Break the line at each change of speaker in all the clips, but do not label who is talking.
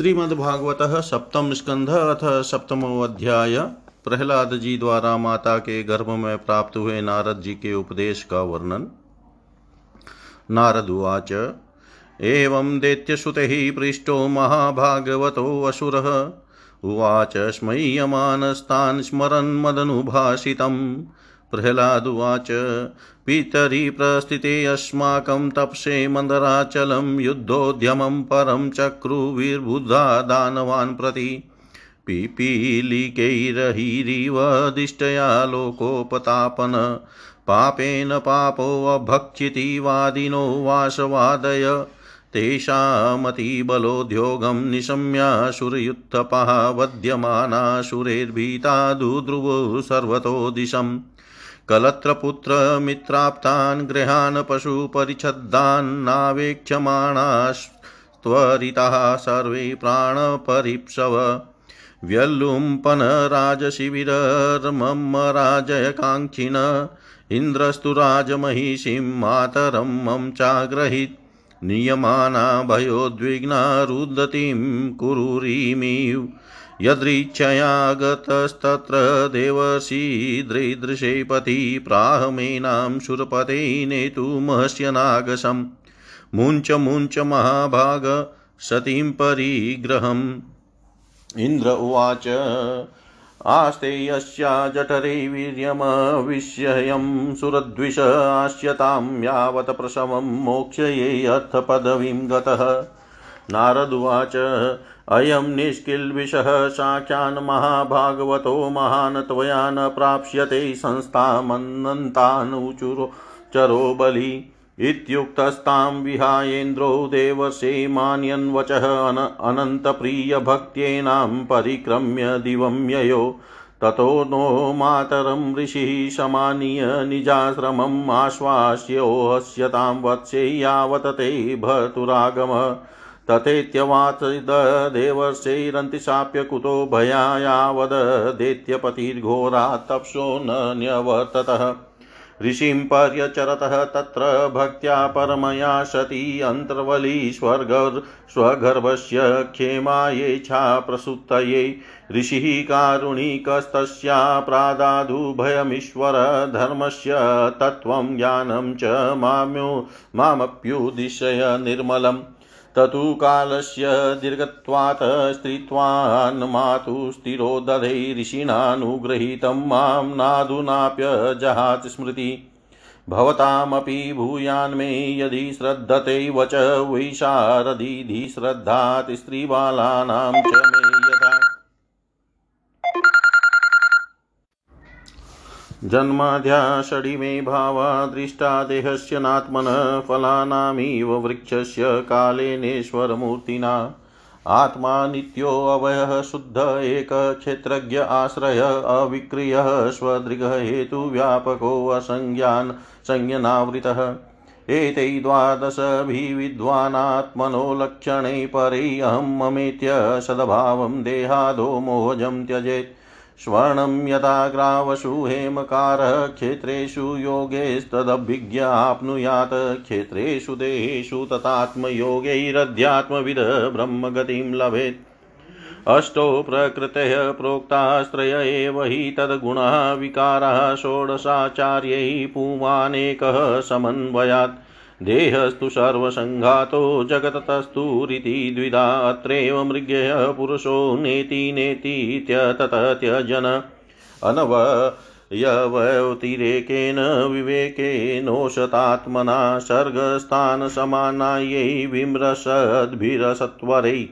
श्रीमद्भागवत सप्तम स्कंध अथ सप्तमो अध्याय। प्रहलाद जी द्वारा माता के गर्भ में प्राप्त हुए नारद जी के उपदेश का वर्णन। नारद उवाच, एवं दैत्यसुतैः पृष्टो महाभागवतोऽसुरः उवाच, स्मय्यमानस्तान् स्मरन् मदनुभाषितम् प्रह्लादुवाच। पितरि प्रस्थिते अस्माकं तपसे मन्दराचलं युद्धोद्यमं परं चक्रुविर्बुधा दानवान् प्रति। पिपीलिकैरहिरिव दिष्टया लोकोपतापन। पापेन पापोऽभक्षिति वादिनो वासवादय। तेषामतिबलोद्योगं निशम्यासुरयुत्थपः वध्यमानासुरैर्भीता दुद्रुवो सर्वतो दिशम्। कलत्रपुत्रमित्राप्तान् गृहान् पशुपरिच्छद्दान्नावेक्ष्यमाणास्त्वरिताः सर्वे प्राणपरीप्सव। व्यल्लुम्पनराजशिबिरर्ममराजयकाङ्क्षिण इन्द्रस्तु राजमहिषीं मातरं मम चाग्रहीत्। नियमाना भयोद्विग्ना रुदतीं कुरुरीमिव। यदृच्छया गतस्तत्र देवर्षीदृदृशे पति प्राहमेनां सुरपते नेतुमहस्य नागसम् मुञ्च मुञ्च महाभाग सतीं परिग्रहम्। इन्द्र उवाच, आस्ते यस्या जठरे वीर्यमविष्ययं। सुरद्विष आस्यतां यावत् प्रसवं मोक्षये अर्थपदवीं गतः। नारदुवाच अयं निष्किल्बिषः साख्यान् महाभागवतो महान् त्वया न प्राप्स्यते संस्थामन्नन्तानुचुरो चरो बलि। इत्युक्तस्तां विहायेन्द्रो देवसे मान्यन्वचः अन, अनन्तप्रियभक्त्येनां परिक्रम्य दिवं ययो। ततो नो मातरं ऋषिः समानीय निजाश्रमम् आश्वास्योहस्यतां वत्से यावत् ते भर्तुरागमः। तथेत्यवाचदेवर्षैरन्तिशाप्य कुतो भया यावददेत्यपतिर्घोरा तप्सो न न्यवर्ततः ऋषिं पर्यचरतः तत्र भक्त्या परमया सती अन्तर्वली स्वर्ग स्वगर्भस्य क्षेमायेच्छा प्रसुप्तये ऋषिः कारुणिकस्तस्या प्रादादुभयमीश्वर धर्मस्य तत्त्वं ज्ञानं च माम्यो मामप्युदिशय निर्मलम् ततु कालस्य दीर्घत्वात् स्त्रीत्वान्मातु स्थिरो दधै ऋषिणानुगृहीतं माँ नाधुनाप्यजहात् स्मृति। भवतामपि भूयान्मे यदि श्रद्धते वच वैशारदीधि श्रद्धात् स्त्रीबालानां च मे। यथा जन्माद्या मे भावा दृष्टा देहस्य नात्मनः फलानामिव वृक्षस्य कालेनेश्वरमूर्तिना। आत्मा नित्योऽवयः शुद्ध एकक्षेत्रज्ञ आश्रय अविक्रियः स्वदृगहेतुव्यापको असंज्ञान् संज्ञनावृतः। एतै द्वादशभिविद्वानात्मनो लक्षणे परे अहं ममेत्य सद्भावं देहादो मोहजं त्यजेत्। स्वर्णं यथा ग्रावसु हेमकारः क्षेत्रेषु योगैस्तदभिज्ञ आप्नुयात् क्षेत्रेषु देहेषु तथात्मयोगैरध्यात्मविद ब्रह्मगतिं लभेत्। अष्टौ प्रकृतयः प्रोक्तास्त्रय एव हि तद्गुणः विकारः षोडशाचार्यैः पुमानेकः समन्वयात्। देहस्तु सर्वसङ्घातो जगतस्तुरिति द्विधा, अत्रैव मृग्यः पुरुषो नेति नेतीत्यतत्यजन अनवयवतिरेकेन विवेकेनोशतात्मना सर्गस्थानसमानायै विमृशद्भिरसत्वरै।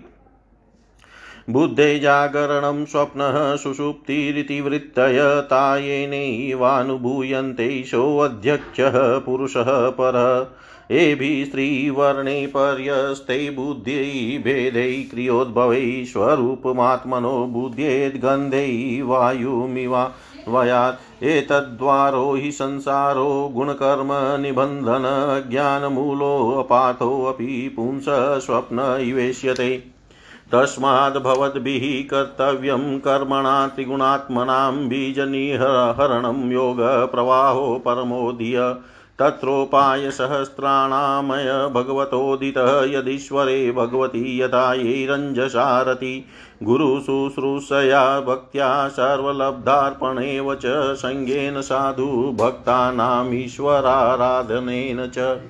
बुद्धे जागरणं स्वप्नः सुषुप्तिरिति वृत्तय तायेनैवानुभूयन्ते सोऽध्यक्षः पुरुषः परः। एभिः स्त्रीवर्णे पर्यस्ते बुद्ध्यै क्रियोद्भवै स्वरूपमात्मनो बुद्ध्येद्गन्धै वायुमिवा वयात्। एतद्वारो हि संसारो गुणकर्मनिबन्धन ज्ञानमूलोऽपाथोऽपि पुंस स्वप्न इवेश्यते। तस्माद्भवद्भिः कर्तव्यं कर्मणा त्रिगुणात्मनां बीजनिहरणं योगप्रवाहो परमोधिय तत्रोपायसहस्राणामय भगवतोदितः यदीश्वरे भगवती यथा यैरञ्जसारति गुरुशुश्रूषया भक्त्या सर्वलब्धार्पणेव च सङ्गेन साधु भक्तानामीश्वराराधनेन च।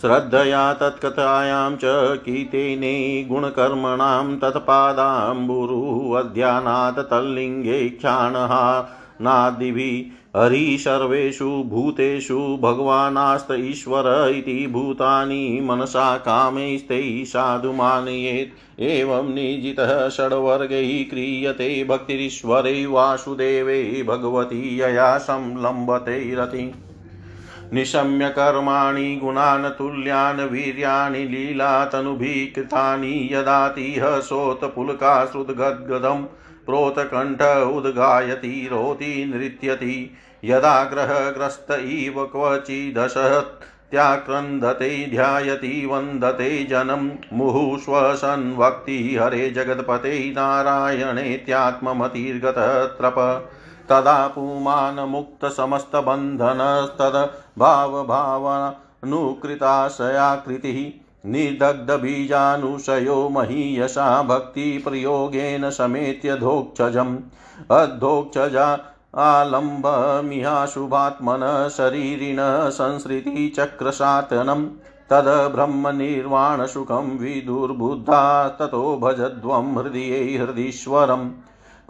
श्रद्धया तत्कथायां च कीर्तेने गुणकर्मणां तत्पादाम्बुरुवध्यानात् तल्लिङ्गे ख्याणः नादिभिः हरि सर्वेषु भूतेषु भगवानास्त ईश्वर इति भूतानि मनसा कामैस्तैः साधु मानयेत् एवं निजितः षड्वर्गैः क्रियते भक्तिरीश्वरे वासुदेवे भगवती यया संलम्बते रतिम् निशम्य कर्माणि गुणान् तुल्यान् वीर्याणि लीलातनुभिः कृतानि यदातिह सोत्पुलकाश्रुद्गद्गदम् प्रोतकण्ठ उद्गायति रोति नृत्यति। यदा ग्रहग्रस्त इव क्वचिदशत् त्याक्रन्दते, ध्यायति, वन्दते जनं मुहुश्वसन् वक्ति हरे जगत्पते नारायणेत्यात्ममतिर्गतः त्रप तदा पुमानमुक्तसमस्तबन्धनस्तद्भावभावनुकृताशयाकृतिः निर्दग्धबीजानुशयो महीयशा भक्तिप्रयोगेन समेत्य धोक्षजम्। अधोक्षजा आलम्बमिहाशुभात्मन शरीरिण संसृतिचक्रशातनं तद्ब्रह्मनिर्वाणसुखं विदुर्बुद्धा ततो भजध्वं हृदये हृदीश्वरम्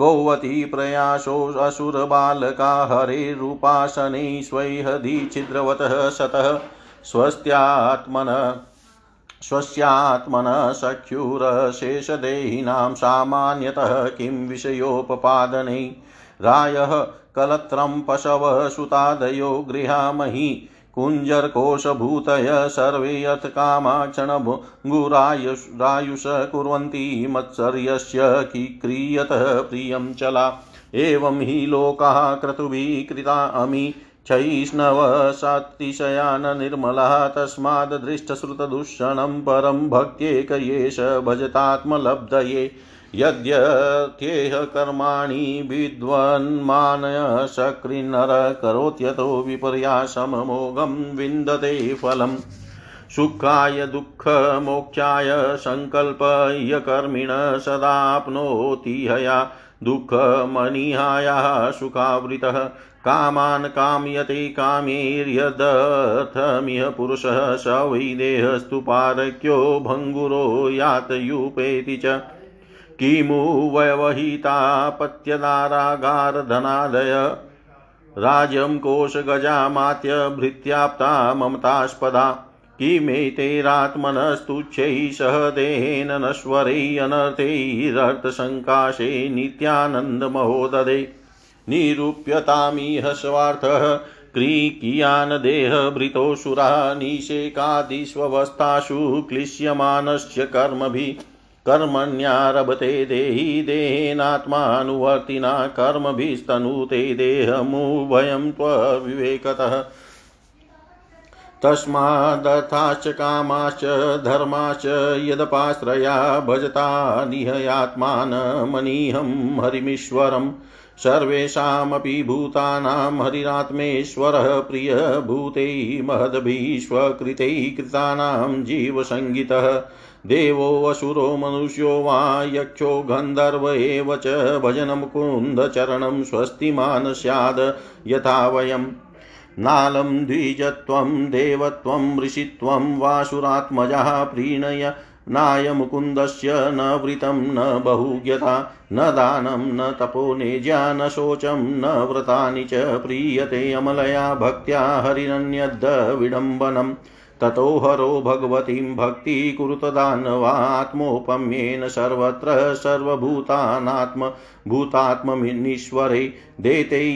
गोवती प्रयासोऽसुरबालका हरेरुपासने स्वैहदीच्छिद्रवतः सतः स्वस्त्यात्मन स्वस्यात्मनः सख्युरशेषदेहिनां सामान्यतः किं विषयोपपादने रायः कलत्रं पशवः सुतादयो गृहामहि, कुञ्जरकोशभूतय सर्वे यत् कामाक्षणभुङ्गुरायुष कुर्वन्ति मत्सर्यस्य क्रियतः प्रियं चला। एवं हि लोकाः क्रतुभिः कृता अमी क्षयिष्णवसातिशयान् निर्मलः तस्माद्दृष्टश्रुतदूषणं परं भक्त्येक एष भजतात्मलब्धये। यद्यथेह कर्माणि विद्वन्मानय सकृन्नर करोत्यतो विपर्यासममोघं विन्दते फलम्। सुखाय दुःखमोक्षाय सङ्कल्पय्यकर्मिण सदाप्नोति हया। दुःखमनिहायाः सुखावृतः। कामान् कामयते कामेर्यदर्थमिह पुरुषः स वै देहस्तु पारक्यो भङ्गुरो यातयुपेति च। किमु व्यवहितापत्यदारागारधनादय राज्यं कोशगजामात्यभृत्याप्ता ममतास्पदा। किमेतैरात्मनस्तुच्छैः सह देहेन नश्वरैः अनर्थैरर्थसङ्काशे नित्यानन्दमहोदधे निरूप्यतामिह स्वार्थः क्रीकियान् देहभृतोऽसुरा निषेकादिष्वस्थासु क्लिश्यमानस्य कर्मभिः। कर्मण्यारभते देहि देहेनात्मानुवर्तिना कर्मभिस्तनुते देहमुभयं त्वविवेकतः। तस्मादर्थाश्च कामाश्च धर्माश्च यदपाश्रया भजता निहयात्मानमनीहं हरिमीश्वरम् सर्वेषामपि भूतानां हरिरात्मेश्वरः प्रियभूतैः महद्भिश्वकृतैः कृतानां जीवसङ्गितः। देवोऽसुरो मनुष्यो वा यक्षो गन्धर्व एव च भजनमुकुन्दचरणं स्वस्तिमान् स्याद्। यथा वयम् नालं द्विजत्वं देवत्वं ऋषित्वं वासुरात्मजः प्रीणय नाय मुकुन्दस्य न वृतं न बहुज्ञता न दानं न तपो नेज्या न शोचं न व्रतानि च प्रीयते अमलया भक्त्या हरिरन्यद् विडम्बनम् ततो हरो भगवतीं भक्तिकुरुतदानवात्मोपम्येन सर्वत्र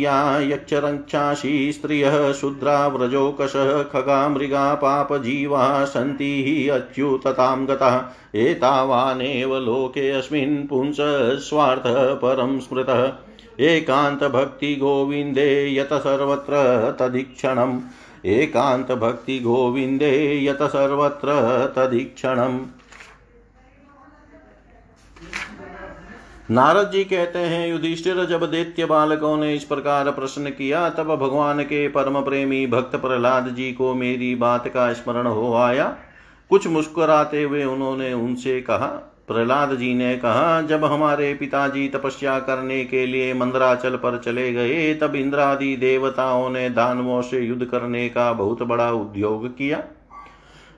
या यक्षरक्षांसि स्त्रियः शूद्रा व्रजोकशः खगा मृगा पापजीवा सन्ति हि अच्युततां गतः। एतावानेव लोकेऽस्मिन् पुंसस्वार्थः परं स्मृतः। एकान्तभक्तिगोविन्दे यत सर्वत्र तदीक्षणम्। एकान्तभक्तिगोविन्दे यत सर्वत्र तदीक्षणम्। नारद जी कहते हैं, युधिष्ठिर, जब दैत्य बालकों ने इस प्रकार प्रश्न किया, तब भगवान के परम प्रेमी भक्त प्रहलाद जी को मेरी बात का स्मरण हो आया। कुछ मुस्कुराते हुए उन्होंने उनसे कहा प्रहलाद जी ने कहा, जब हमारे पिताजी तपस्या करने के लिए मंदराचल पर चले गए, तब इंद्रादि देवताओं ने दानवों से युद्ध करने का बहुत बड़ा उद्योग किया।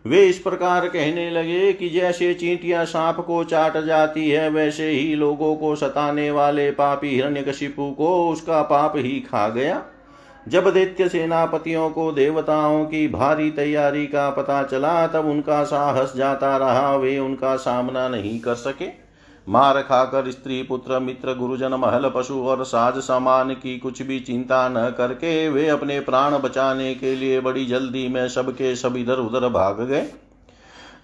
वे इस प्रकार कहने लगे कि जैसे चींटियाँ सांप को चाट जाती है, वैसे ही लोगों को सताने वाले पापी हिरण्यकशिपु को उसका पाप ही खा गया। जब दैत्य सेनापतियों को देवताओं की भारी तैयारी का पता चला, तब उनका साहस जाता रहा, वे उनका सामना नहीं कर सके। मार खाकर स्त्री, पुत्र, मित्र, गुरुजन, महल, पशु और साज सामान की कुछ भी चिंता न करके वे अपने प्राण बचाने के लिए बड़ी जल्दी में सबके सब इधर उधर भाग गए।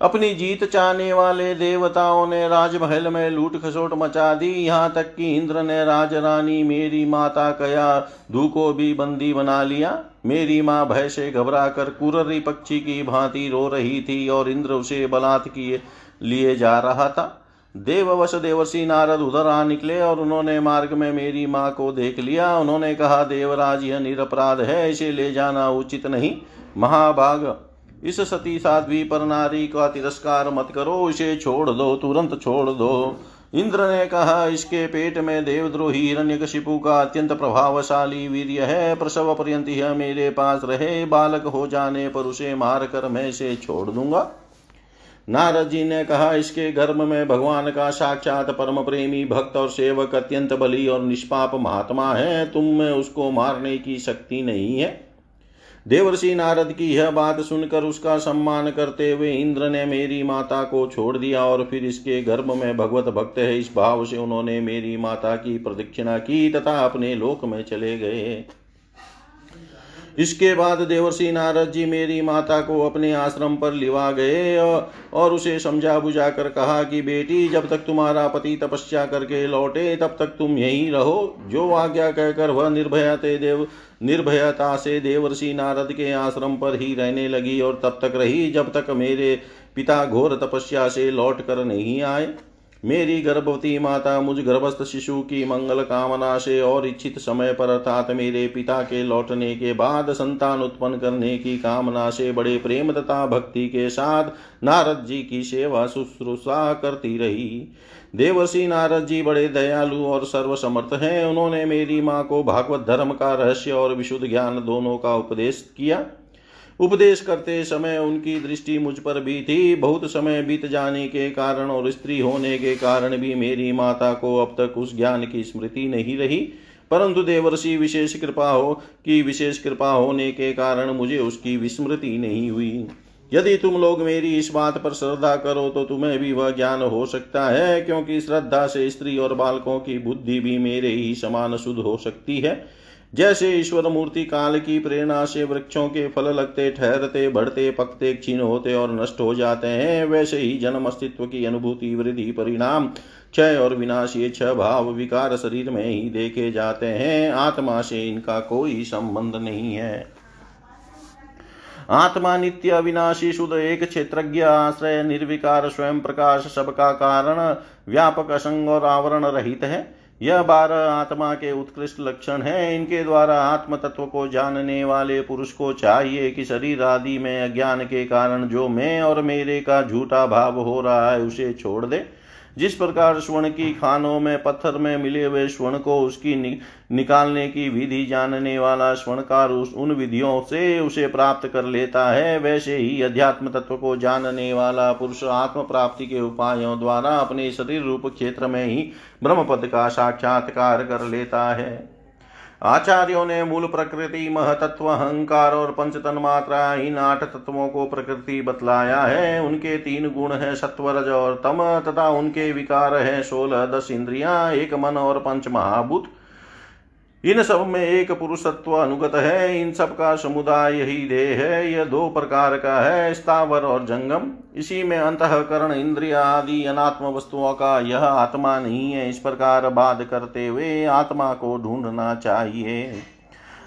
अपनी जीत चाहने वाले देवताओं ने राजमहल में लूट खसोट मचा दी। यहाँ तक कि इंद्र ने राज रानी मेरी माता कया धू को भी बंदी बना लिया। मेरी माँ भय से घबरा कर कुर्री पक्षी की भांति रो रही थी और इंद्र उसे बलात् लिए जा रहा था। देववश देवर्षि नारद उधर आ निकले और उन्होंने मार्ग में मेरी माँ को देख लिया। उन्होंने कहा, देवराज, यह निरपराध है, इसे ले जाना उचित नहीं। महाभाग इस सती साध्वी पर नारी का तिरस्कार मत करो, इसे छोड़ दो, तुरंत छोड़ दो। इंद्र ने कहा, इसके पेट में देवद्रोही हिरण्य हिरण्यकशिपु का अत्यंत प्रभावशाली वीर्य है। प्रसव पर्यंत यह मेरे पास रहे, बालक हो जाने पर उसे मार कर मैं इसे छोड़ दूँगा। नारद जी ने कहा, इसके गर्भ में भगवान का साक्षात परम प्रेमी भक्त और सेवक अत्यंत बली और निष्पाप महात्मा है। तुम में उसको मारने की शक्ति नहीं है। देवर्षि नारद की यह बात सुनकर उसका सम्मान करते हुए इंद्र ने मेरी माता को छोड़ दिया और फिर इसके गर्भ में भगवत भक्त है, इस भाव से उन्होंने मेरी माता की प्रदक्षिणा की तथा अपने लोक में चले गए। इसके बाद देवर्षि नारद जी मेरी माता को अपने आश्रम पर लिवा गए और उसे समझा बुझा कर कहा कि बेटी, जब तक तुम्हारा पति तपस्या करके लौटे, तब तक तुम यहीं रहो। जो आज्ञा कहकर वह निर्भयते देव, निर्भयता से देवर्षि नारद के आश्रम पर ही रहने लगी और तब तक रही, जब तक मेरे पिता घोर तपस्या से लौट कर नहीं आए। मेरी गर्भवती माता, मुझ गर्भस्थ शिशु की मंगल कामना से और इच्छित समय पर अर्थात मेरे पिता के लौटने के बाद संतान उत्पन्न करने की कामना से बड़े प्रेम तथा भक्ति के साथ नारद जी की सेवा शुश्रूषा करती रही। देवर्षि नारद जी बड़े दयालु और सर्वसमर्थ हैं। उन्होंने मेरी माँ को भागवत धर्म का रहस्य और विशुद्ध ज्ञान दोनों का उपदेश किया। उपदेश करते समय उनकी दृष्टि मुझ पर भी थी बहुत समय बीत जाने के कारण और स्त्री होने के कारण भी मेरी माता को अब तक उस ज्ञान की स्मृति नहीं रही। परंतु देवर्षि, विशेष कृपा हो कि विशेष कृपा होने के कारण मुझे उसकी विस्मृति नहीं हुई। यदि तुम लोग मेरी इस बात पर श्रद्धा करो तो तुम्हें भी वह ज्ञान हो सकता है, क्योंकि श्रद्धा से स्त्री और बालकों की बुद्धि भी मेरे ही समान शुद्ध हो सकती है। जैसे ईश्वर मूर्ति काल की प्रेरणा से वृक्षों के फल लगते, ठहरते, बढ़ते, पकते, क्षीण होते और नष्ट हो जाते हैं, वैसे ही जन्म अस्तित्व की अनुभूति, वृद्धि, परिणाम, क्षय और विनाश, ये छह भाव विकार शरीर में ही देखे जाते हैं। आत्मा से इनका कोई संबंध नहीं है। आत्मा नित्य अविनाशी, शुद्ध, एक क्षेत्रज्ञ, आश्रय, निर्विकार, स्वयं प्रकाश, सबका कारण, व्यापक असंग और आवरण रहित है। यह बारह आत्मा के उत्कृष्ट लक्षण हैं। इनके द्वारा आत्म तत्व को जानने वाले पुरुष को चाहिए कि शरीर आदि में अज्ञान के कारण जो मैं और मेरे का झूठा भाव हो रहा है, उसे छोड़ दे। जिस प्रकार स्वर्ण की खानों में पत्थर में मिले हुए स्वर्ण को उसकी नि, निकालने की विधि जानने वाला स्वर्णकार उस उन विधियों से उसे प्राप्त कर लेता है। वैसे ही अध्यात्म तत्व को जानने वाला पुरुष आत्म प्राप्ति के उपायों द्वारा अपने शरीर रूप क्षेत्र में ही ब्रह्म पद का साक्षात्कार कर लेता है। आचार्यों ने मूल प्रकृति, महतत्व, अहंकार और पंचतन मात्रा इन आठ तत्वों को प्रकृति बतलाया है। उनके तीन गुण है, सत्वरज और तम, तथा उनके विकार है, सोलह दस इंद्रिया, एक मन और पंच महाभूत। इन सब में एक पुरुषत्व अनुगत है, इन सब का समुदाय ही देह है, यह दो प्रकार का है, स्थावर और जंगम। इसी में अंतकरण इंद्रिया आदि अनात्म वस्तुओं का यह आत्मा नहीं है, इस प्रकार बाध करते हुए आत्मा को ढूंढना चाहिए।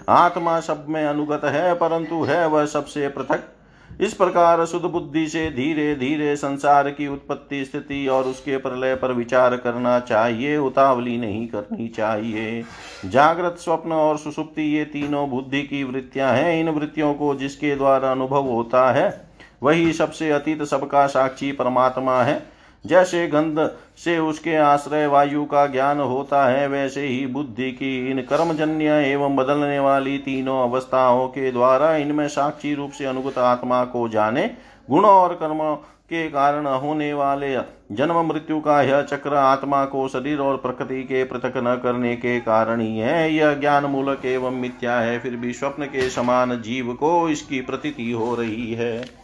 आत्मा सब में अनुगत है, परंतु है वह सबसे पृथक। इस प्रकार शुद्ध बुद्धि से धीरे धीरे संसार की उत्पत्ति स्थिति और उसके प्रलय पर विचार करना चाहिए, उतावली नहीं करनी चाहिए। जागृत स्वप्न और सुसुप्ति ये तीनों बुद्धि की वृत्तियाँ हैं। इन वृत्तियों को जिसके द्वारा अनुभव होता है, वही सबसे अतीत सबका साक्षी परमात्मा है। जैसे गंध से उसके आश्रय वायु का ज्ञान होता है, वैसे ही बुद्धि की इन कर्मजन्य एवं बदलने वाली तीनों अवस्थाओं के द्वारा इनमें साक्षी रूप से अनुगत आत्मा को जाने, गुणों और कर्मों के कारण होने वाले जन्म मृत्यु का यह चक्र आत्मा को शरीर और प्रकृति के पृथक न करने के कारण ही है। यह ज्ञान मूलक एवं मिथ्या है, फिर भी स्वप्न के समान जीव को इसकी प्रतीति हो रही है।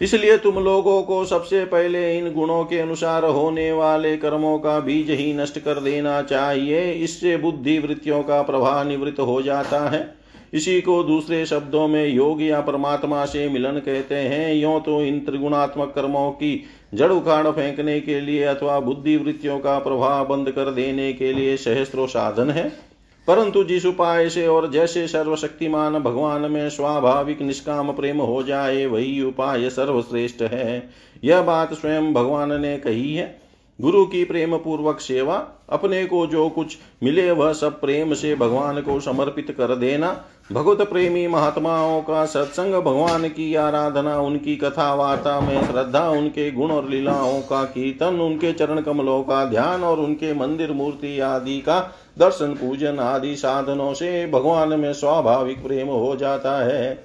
इसलिए तुम लोगों को सबसे पहले इन गुणों के अनुसार होने वाले कर्मों का बीज ही नष्ट कर देना चाहिए। इससे बुद्धि वृत्तियों का प्रभाव निवृत्त हो जाता है। इसी को दूसरे शब्दों में योग या परमात्मा से मिलन कहते हैं। यो तो इन त्रिगुणात्मक कर्मों की जड़ उखाड़ फेंकने के लिए अथवा बुद्धि वृत्तियों का प्रभाव बंद कर देने के लिए सहस्त्रों साधन है। परंतु जिस उपाय से और जैसे सर्वशक्तिमान भगवान में स्वाभाविक निष्काम प्रेम हो जाए, वही उपाय सर्वश्रेष्ठ है। यह बात स्वयं भगवान ने कही है। गुरु की प्रेम पूर्वक सेवा, अपने को जो कुछ मिले वह सब प्रेम से भगवान को समर्पित कर देना भगवत प्रेमी महात्माओं का सत्संग, भगवान की आराधना, उनकी कथा वार्ता में श्रद्धा, उनके गुण और लीलाओं का कीर्तन, उनके चरण कमलों का ध्यान और उनके मंदिर मूर्ति आदि का दर्शन, पूजन आदि साधनों से भगवान में स्वाभाविक प्रेम हो जाता है।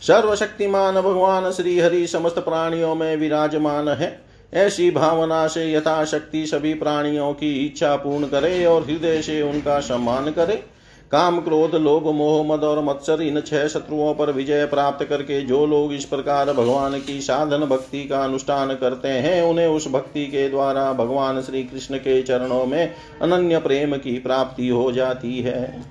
सर्वशक्तिमान भगवान श्री हरि समस्त प्राणियों में विराजमान है। ऐसी भावना से यथाशक्ति सभी प्राणियों की इच्छा पूर्ण करे और हृदय से उनका सम्मान करे। काम क्रोध लोभ, मोह, मद और मत्सर, इन छह शत्रुओं पर विजय प्राप्त करके जो लोग इस प्रकार भगवान की साधन भक्ति का अनुष्ठान करते हैं, उन्हें उस भक्ति के द्वारा भगवान श्री कृष्ण के चरणों में अनन्य प्रेम की प्राप्ति हो जाती है।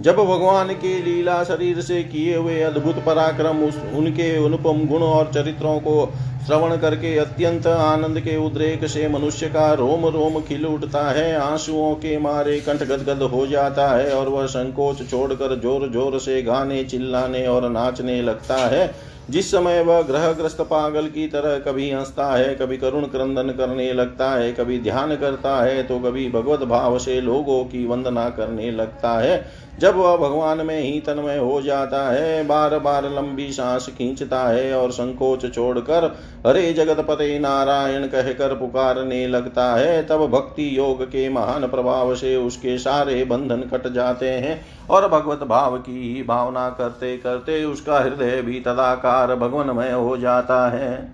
जब भगवान के लीला शरीर से किए हुए अद्भुत पराक्रम, उस, उनके अनुपम गुण और चरित्रों को श्रवण करके अत्यंत आनंद के उद्रेक से मनुष्य का रोम रोम खिल उठता है, आंसुओं के मारे कंठ गदगद हो जाता है और वह संकोच छोड़कर ज़ोर ज़ोर से गाने चिल्लाने और नाचने लगता है। जिस समय वह ग्रहग्रस्त पागल की तरह कभी हंसता है, कभी करुण क्रंदन करने लगता है, कभी ध्यान करता है तो कभी भगवत भाव से लोगों की वंदना करने लगता है। जब वह भगवान में ही तन्मय हो जाता है, बार बार लंबी सांस खींचता है और संकोच छोड़कर हरे जगत पते नारायण कहकर पुकारने लगता है, तब भक्ति योग के महान प्रभाव से उसके सारे बंधन कट जाते हैं और भगवत भाव की ही भावना करते करते उसका हृदय भी तदाकार भगवनमय हो जाता है।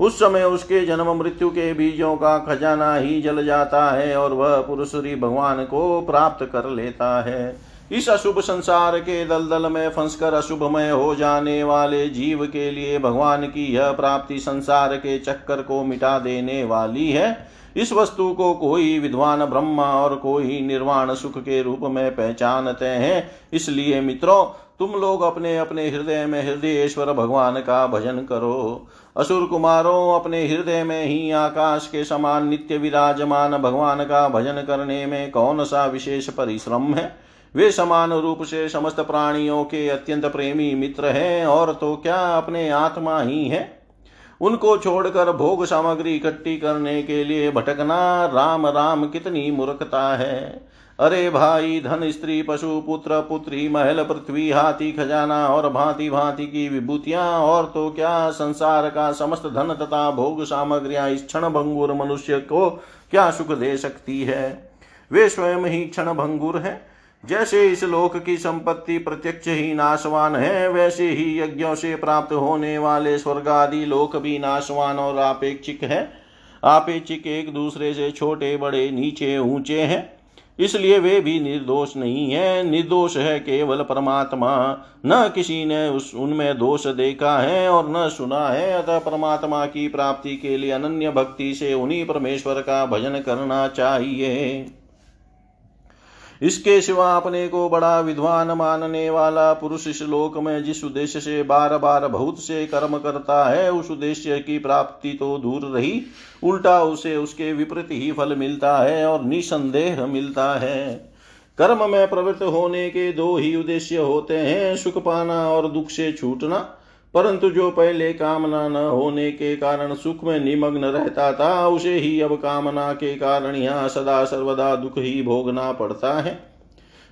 उस समय उसके जन्म मृत्यु के बीजों का खजाना ही जल जाता है और वह पुरुष भगवान को प्राप्त कर लेता है। इस अशुभ संसार के दलदल में फंसकर अशुभमय हो जाने वाले जीव के लिए भगवान की यह प्राप्ति संसार के चक्कर को मिटा देने वाली है। इस वस्तु को कोई विद्वान ब्रह्मा और कोई निर्वाण सुख के रूप में पहचानते हैं। इसलिए मित्रों, तुम लोग अपने अपने हृदय में हृदयेश्वर भगवान का भजन करो। असुर कुमारों, अपने हृदय में ही आकाश के समान नित्य विराजमान भगवान का भजन करने में कौन सा विशेष परिश्रम है? वे समान रूप से समस्त प्राणियों के अत्यंत प्रेमी मित्र हैं और तो क्या अपने आत्मा ही है? उनको छोड़कर भोग सामग्री इकट्ठी करने के लिए भटकना राम राम कितनी मूर्खता है। अरे भाई, धन, स्त्री, पशु, पुत्र, पुत्री, महल, पृथ्वी, हाथी, खजाना और भांति भांति की विभूतियाँ और तो क्या संसार का समस्त धन तथा भोग सामग्रियाँ इस क्षण भंगुर मनुष्य को क्या सुख दे सकती है? वे स्वयं ही क्षण भंगुर है। जैसे इस लोक की संपत्ति प्रत्यक्ष ही नाशवान है, वैसे ही यज्ञों से प्राप्त होने वाले स्वर्ग आदि लोक भी नाशवान और अपेक्षिक है। आपेक्षिक एक दूसरे से छोटे, बड़े, नीचे, ऊँचे हैं। इसलिए वे भी निर्दोष नहीं है। निर्दोष है केवल परमात्मा। न किसी ने उस उनमें दोष देखा है और न सुना है। अतः परमात्मा की प्राप्ति के लिए अनन्य भक्ति से उन्हीं परमेश्वर का भजन करना चाहिए। इसके सिवा अपने को बड़ा विद्वान मानने वाला पुरुष इस लोक में जिस उद्देश्य से बार बार बहुत से कर्म करता है, उस उद्देश्य की प्राप्ति तो दूर रही। उल्टा उसे उसके विपरीत ही फल मिलता है और निसंदेह मिलता है। कर्म में प्रवृत्त होने के दो ही उद्देश्य होते हैं, सुख पाना और दुख से छूटना। परंतु जो पहले कामना न होने के कारण सुख में निमग्न रहता था, उसे ही अब कामना के कारण यहाँ सदा सर्वदा दुख ही भोगना पड़ता है।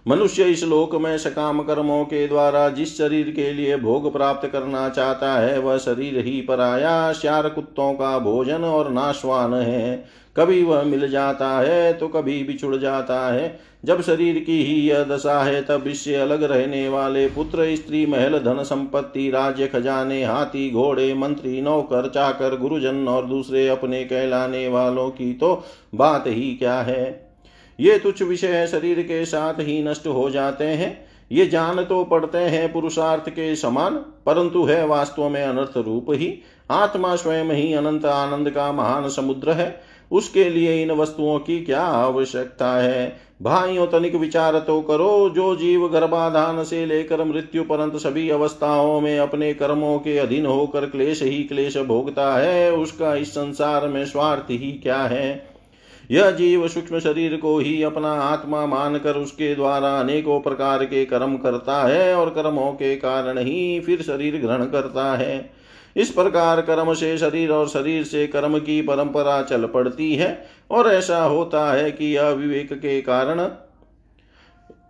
मनुष्य इस लोक में सकाम कर्मों के द्वारा जिस शरीर के लिए भोग प्राप्त करना चाहता है, वह शरीर ही पराया, श्यार कुत्तों का भोजन और नाशवान है। कभी वह मिल जाता है तो कभी बिछुड़ जाता है। जब शरीर की ही यह दशा है, तब इससे अलग रहने वाले पुत्र, स्त्री, महल, धन संपत्ति, राज्य, खजाने, हाथी, घोड़े, मंत्री, नौकर, चाकर, गुरुजन और दूसरे अपने कहलाने वालों की तो बात ही क्या है? ये तुच्छ विषय शरीर के साथ ही नष्ट हो जाते हैं। ये जान तो पड़ते हैं पुरुषार्थ के समान, परंतु है वास्तव में अनर्थ रूप ही। आत्मा स्वयं ही अनंत आनंद का महान समुद्र है। उसके लिए इन वस्तुओं की क्या आवश्यकता है? भाइयों, तनिक विचार तो करो, जो जीव गर्भाधान से लेकर मृत्यु परंत सभी अवस्थाओं में अपने कर्मों के अधीन होकर क्लेश ही क्लेश भोगता है, उसका इस संसार में स्वार्थ ही क्या है? यह जीव सूक्ष्म शरीर को ही अपना आत्मा मानकर उसके द्वारा अनेकों प्रकार के कर्म करता है और कर्मों के कारण ही फिर शरीर ग्रहण करता है। इस प्रकार कर्म से शरीर और शरीर से कर्म की परंपरा चल पड़ती है और ऐसा होता है कि अविवेक के कारण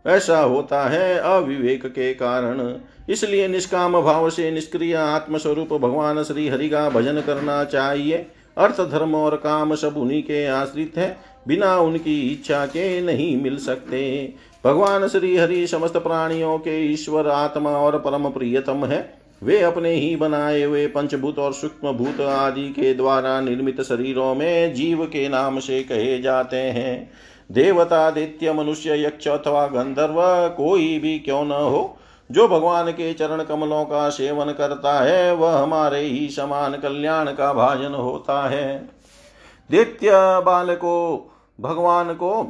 ऐसा होता है, अविवेक के कारण। इसलिए निष्काम भाव से निष्क्रिय आत्मस्वरूप भगवान श्री हरि का भजन करना चाहिए। अर्थ धर्म और काम सब उन्हीं के आश्रित है। बिना उनकी इच्छा के नहीं मिल सकते। भगवान श्री हरि समस्त प्राणियों के ईश्वर आत्मा और परम प्रियतम है। वे अपने ही बनाए हुए पंचभूत और सूक्ष्म भूत आदि के द्वारा निर्मित शरीरों में जीव के नाम से कहे जाते हैं। देवता दित्य मनुष्य, यक्ष अथवा गंधर्व कोई भी क्यों न हो जो भगवान के चरण कमलों का सेवन करता है, वह हमारे ही समान कल्याण का भाजन होता है। दैत्य बालको भगवान को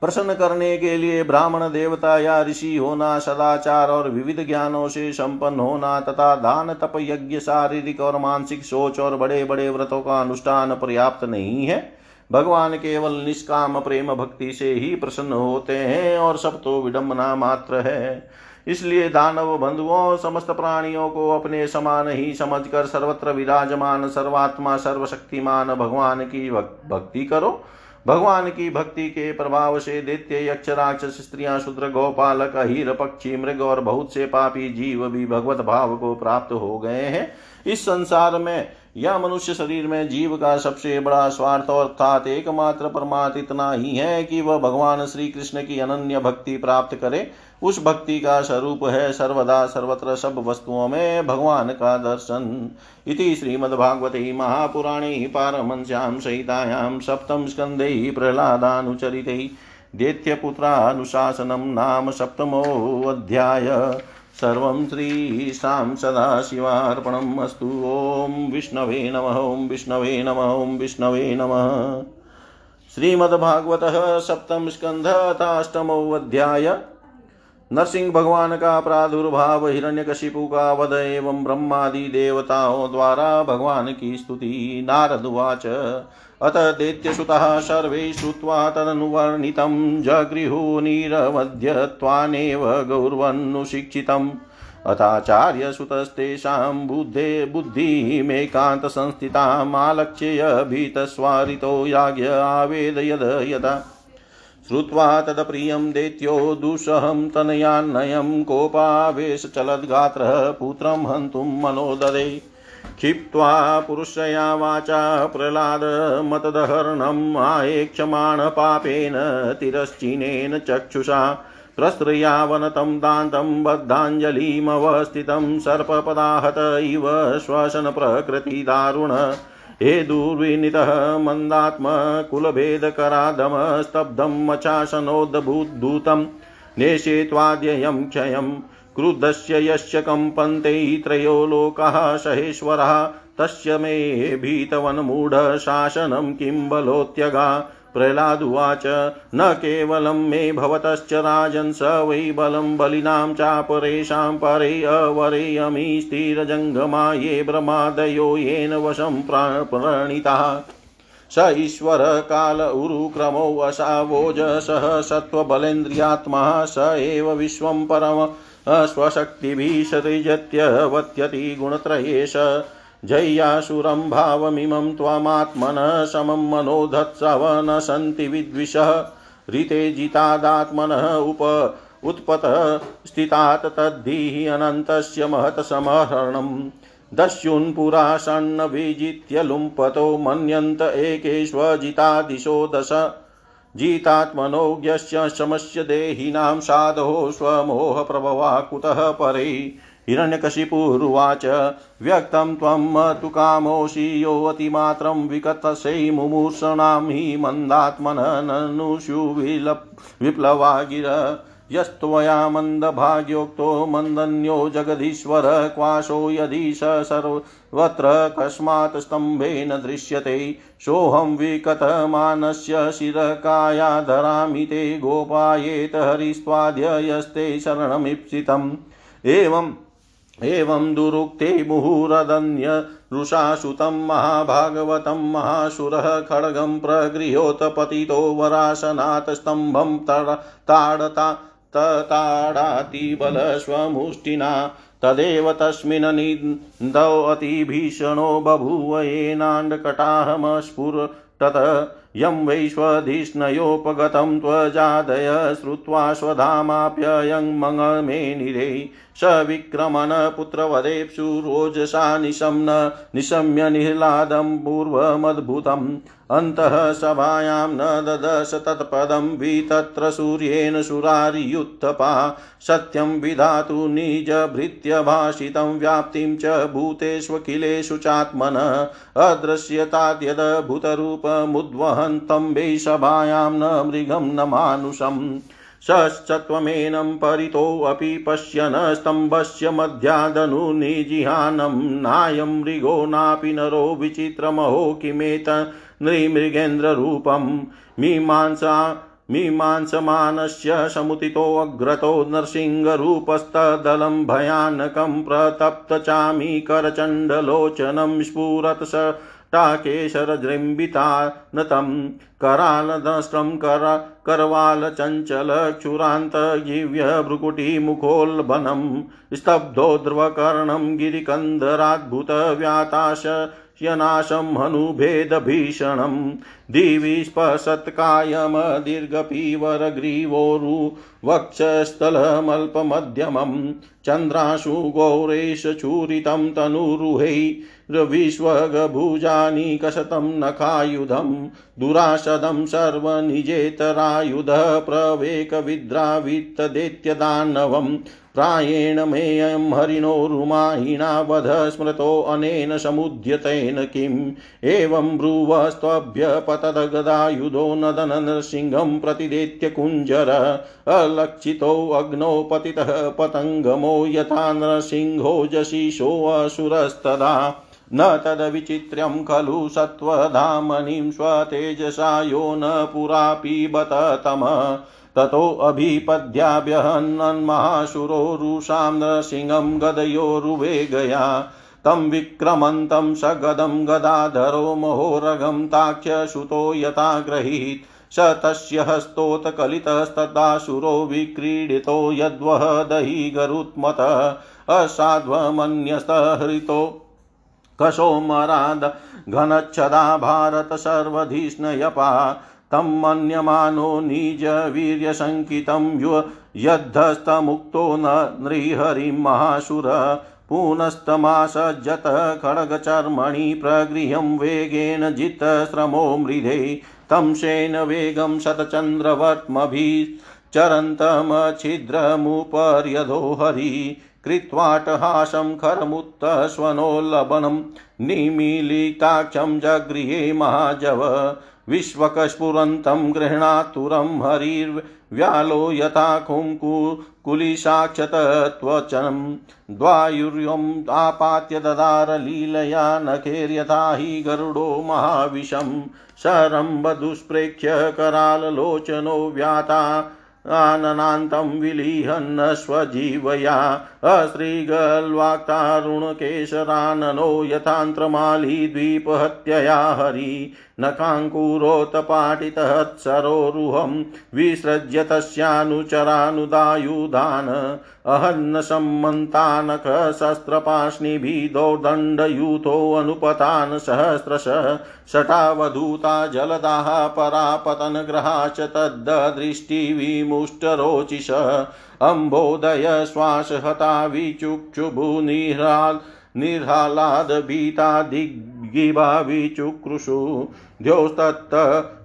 प्रसन्न करने के लिए ब्राह्मण देवता या ऋषि होना, सदाचार और विविध ज्ञानों से संपन्न होना तथा दान, तप, यज्ञ, शारीरिक और मानसिक सोच और बड़े बड़े व्रतों का अनुष्ठान पर्याप्त नहीं है। भगवान केवल निष्काम प्रेम भक्ति से ही प्रसन्न होते हैं और सब तो विडम्बना मात्र है। इसलिए दानव बंधुओं, समस्त प्राणियों को अपने समान ही समझकर सर्वत्र विराजमान, सर्वात्मा, सर्वशक्तिमान भगवान की भक्ति करो। भगवान की भक्ति के प्रभाव से दैत्य, यक्ष, राक्षस, स्त्रियाँ, शूद्र, गोपालक हीर पक्षी, मृग और बहुत से पापी जीव भी भगवत भाव को प्राप्त हो गए हैं। इस संसार में या मनुष्य शरीर में जीव का सबसे बड़ा स्वार्थ अर्थात एकमात्र परमात्म इतना ही है कि वह भगवान श्री कृष्ण की अनन्य भक्ति प्राप्त करे। उस भक्ति का स्वरूप है सर्वदा सर्वत्र सब वस्तुओं में भगवान का दर्शन। इति श्रीमद्भागवते महापुराणे पारमश्याम सहितायां सप्तम स्कन्धे प्रह्लादानुचरिते दैत्यपुत्रानुशासनं नाम सप्तमोऽध्याय सर्वं श्रीशां सदाशिवार्पणम् अस्तु। ॐ विष्णवे नमः, ॐ विष्णवे नमः, ॐ विष्णवे नमः। श्रीमद्भागवतः सप्तम स्कंध अष्टमोऽध्याय नरसिंह भगवान का प्रादुर्भाव, हिरण्यकशिपु का वध एवं ब्रह्मादि देवताओं द्वारा भगवान की स्तुति। नारदुवाच अत दैत्यसुतः सर्वे श्रुत्वा तदनुवर्णितं जगृहुनिरवध्यत्वानेव गौर्वन्नुशिक्षितम्। अथाचार्यसुतस्तेषां बुद्धे बुद्धिमेकान्तसंस्थितामालक्ष्य भीतस्वारितो याज्ञ आवेदयद यदा श्रुत्वा तदप्रियं दैत्यो दुःसहं तनयान्नयं, कोपावेशचलद्गात्रः पुत्रं हन्तुं मनोदरे क्षिप्त्वा पुरुषया वाचा प्रह्लादमतदहरणम् आयेक्षमाणपापेन तिरश्चिनेन चक्षुषा प्रस्त्रयावनतं दान्तं बद्धाञ्जलिमवस्थितं सर्पपदाहत इव श्वसनप्रकृतिदारुण हे दुर्विनीतः मन्दात्मकुलभेदकरादमस्तब्धं मचाशनोद्भूतं नेषेत्वाद्ययं क्षयं क्रुद्धस्य यस्य कम्पन्ते त्रयो लोकाः सहेश्वरः तस्य मे भीतवन्मूढशासनं किं बलोत्यगा? प्रह्लादुवाच न केवलं मे भवतश्च राजन् स वै बलं बलिनां चापरेषां परे अवरे अमी स्थिरजङ्गमा ये ब्रह्मादयो येन वशं प्रणीताः। स ईश्वर काल उरुक्रमो वशावोजसः सत्त्वबलेन्द्रियात्मा, स एव विश्वं परम स्वशक्तिभिः सृजत्यवत्यति गुणत्रयेश जय्यासुरं भावमिमं त्वमात्मनः समं मनोधत्सव न सन्ति विद्विषः। ऋते जितादात्मनः उप उत्पतः स्थितात् तद्धिः अनन्तस्य महत्समहरणम् दस्युन्पुरा विजित्य लुम्पतो मन्यन्त एकेष्वजितादिशो दश। जितात्मनोज्ञस्य शमस्य देहिनां साधो स्वमोहप्रभवा कुतः परै। हिरण्यकशिपुरुवाच, व्यक्तं त्वं तु कामोषि योऽतिमात्रं विकतसै मुमूर्षणां हि मन्दात्मनननुषु विलप् विप्लवा गिर यस्त्वया मन्दभाग्योक्तो मन्दन्यो जगदीश्वर क्वाशो यदि स सर्वत्र कस्मात् स्तम्भेन दृश्यते। सोऽहं विकतमानस्य शिरकाया धरामि ते गोपायेत हरिस्त्वाद्य यस्ते शरणमीप्सितम्। एवम् एवं दुरुक्ते मुहुरदन्य रुषासुतं महाभागवतं महासुरः खड्गं प्रगृह्योत पतितो वरासनात् स्तम्भं ताडता तताडातिबलस्वमुष्टिना तदेव तस्मिन् निन्दोऽतिभीषणो बभूव येनाण्डकटाहमस्फुरटत यं वैश्वधिष्णयोपगतं त्वजादय श्रुत्वा स्वधामाप्ययं मङ्गमेनिरे स विक्रमण पुत्रवदेप्सु रोजसा निशम्न, निशम्य निह्लादं पूर्वमद्भुतम्। अन्तः सभायां न ददश तत्पदं, वितत्र सूर्येण सुरारियुत्थपा। सत्यं विधातु निजभृत्यभाषितं, व्याप्तिं च भूतेष्वखिलेषु चात्मन। अदृश्यताद्यद्भूतरूपमुद्वहन्तं वै सभायां न मृगं न मानुषम्। सश्चत्वमेनं परितोऽपि पश्यन् स्तम्भस्य मध्यादनुनिजिहानं नायं मृगो नापि नरो विचित्रमहो किमेत नृमृगेन्द्ररूपं। मीमांसा मीमांसमानस्य समुदितोऽग्रतो नरसिंहरूपस्तदलं भयानकं प्रतप्तचामीकरचण्डलोचनं स्फुरत् स टाकेशरजृम्बिता नतं करालदष्ट्रं कर करवालचञ्चलक्षुरान्तगिव्यभ्रुकुटिमुखोल्बनं स्तब्धो ध्रुवकर्णं गिरिकन्धराद्भुतव्याताश यनाशं हनुभेदभीषणं दिवि स्पशत्कायमदीर्घपीवरग्रीवोरु वक्षस्थलमल्पमध्यमं चन्द्राशु गौरेशचूरितं तनुरुहैर्विश्वगभुजानीकशतं नखायुधं दुराशदं सर्वनिजेतरायुधः प्रवेकविद्रावित्तदैत्यदानवम् प्रायेण मेऽयं हरिणो रुमाहिणा वध स्मृतोऽनेन समुद्यतेन किम् एवं ब्रुवस्त्वभ्यपतदगदायुधो नदननृसिंहं प्रतिदेत्य कुञ्जर अलक्षितोऽग्नौ पतितः पतङ्गमो यथा नरसिंहो जशिषोऽसुरस्तदा न तद्विचित्र्यं खलु सत्त्वधामनिं स्वतेजसा यो न पुरा पिबत तमः। ततोऽभिपद्याभ्यहन्नन्महाशुरो रुषां नरसिंहं गदयोरुवेगया। तं विक्रमन्तं सगदं गदाधरो महोरगं ताक्ष्यसुतो यथा गृहीत् स तस्य हस्तोत्कलितस्तदाशुरो विक्रीडितो यद्वह दही गरुत्मत असाध्वमन्यस्तहृतो। कशोमराद घनच्छदा भारत सर्वधिष्णयपा। तं मन्यमानो निजवीर्यशङ्कितं यद्धस्तमुक्तो न नृहरिं महासुर पुनस्तमासज्जत खड्गचर्मणि प्रगृह्यं वेगेन जितश्रमो मृधे, तं शेन वेगं शतचन्द्रवर्त्मभिश्चरन्तमछिद्रमुपर्यधो हरि, कृत्वाटहासं खरमुत्तस्वनोल्लबनं निमीलिताक्षं जगृहे महाजव विश्वकस्फुरन्तं गृह्णातुरं हरिर्व्यालो यथा कुङ्कुलिसाक्षतत्वचनं द्वायुर्यम् आपात्य ददार लीलया नखेर्यथा हि गरुडो महाविशं शरम्बदुष्प्रेक्ष्य कराललोचनो व्याता आननान्तं विलिहन्न स्वजीवया अश्रीगल्वाक्तारुणकेशराननो यथान्त्रमाली द्वीपहत्यया हरि। नखाङ्कुरोत्पाटितहत्सरोरुहं विसृज्य तस्यानुचरानुदायुधान्। अहन्न सम्मन्तानकशस्त्रपाष्णिभिदोर्दण्डयूथोऽनुपतान् सहस्रश शटावधूता जलदाः परापतनग्रहा च तद्दृष्टिविमुष्टरोचिष। अम्बोदय श्वासहता विचुक्षुभुनिह्राल् निर्हालादभीता दिग्गिभा विचुक्रुषु। द्योस्तत्त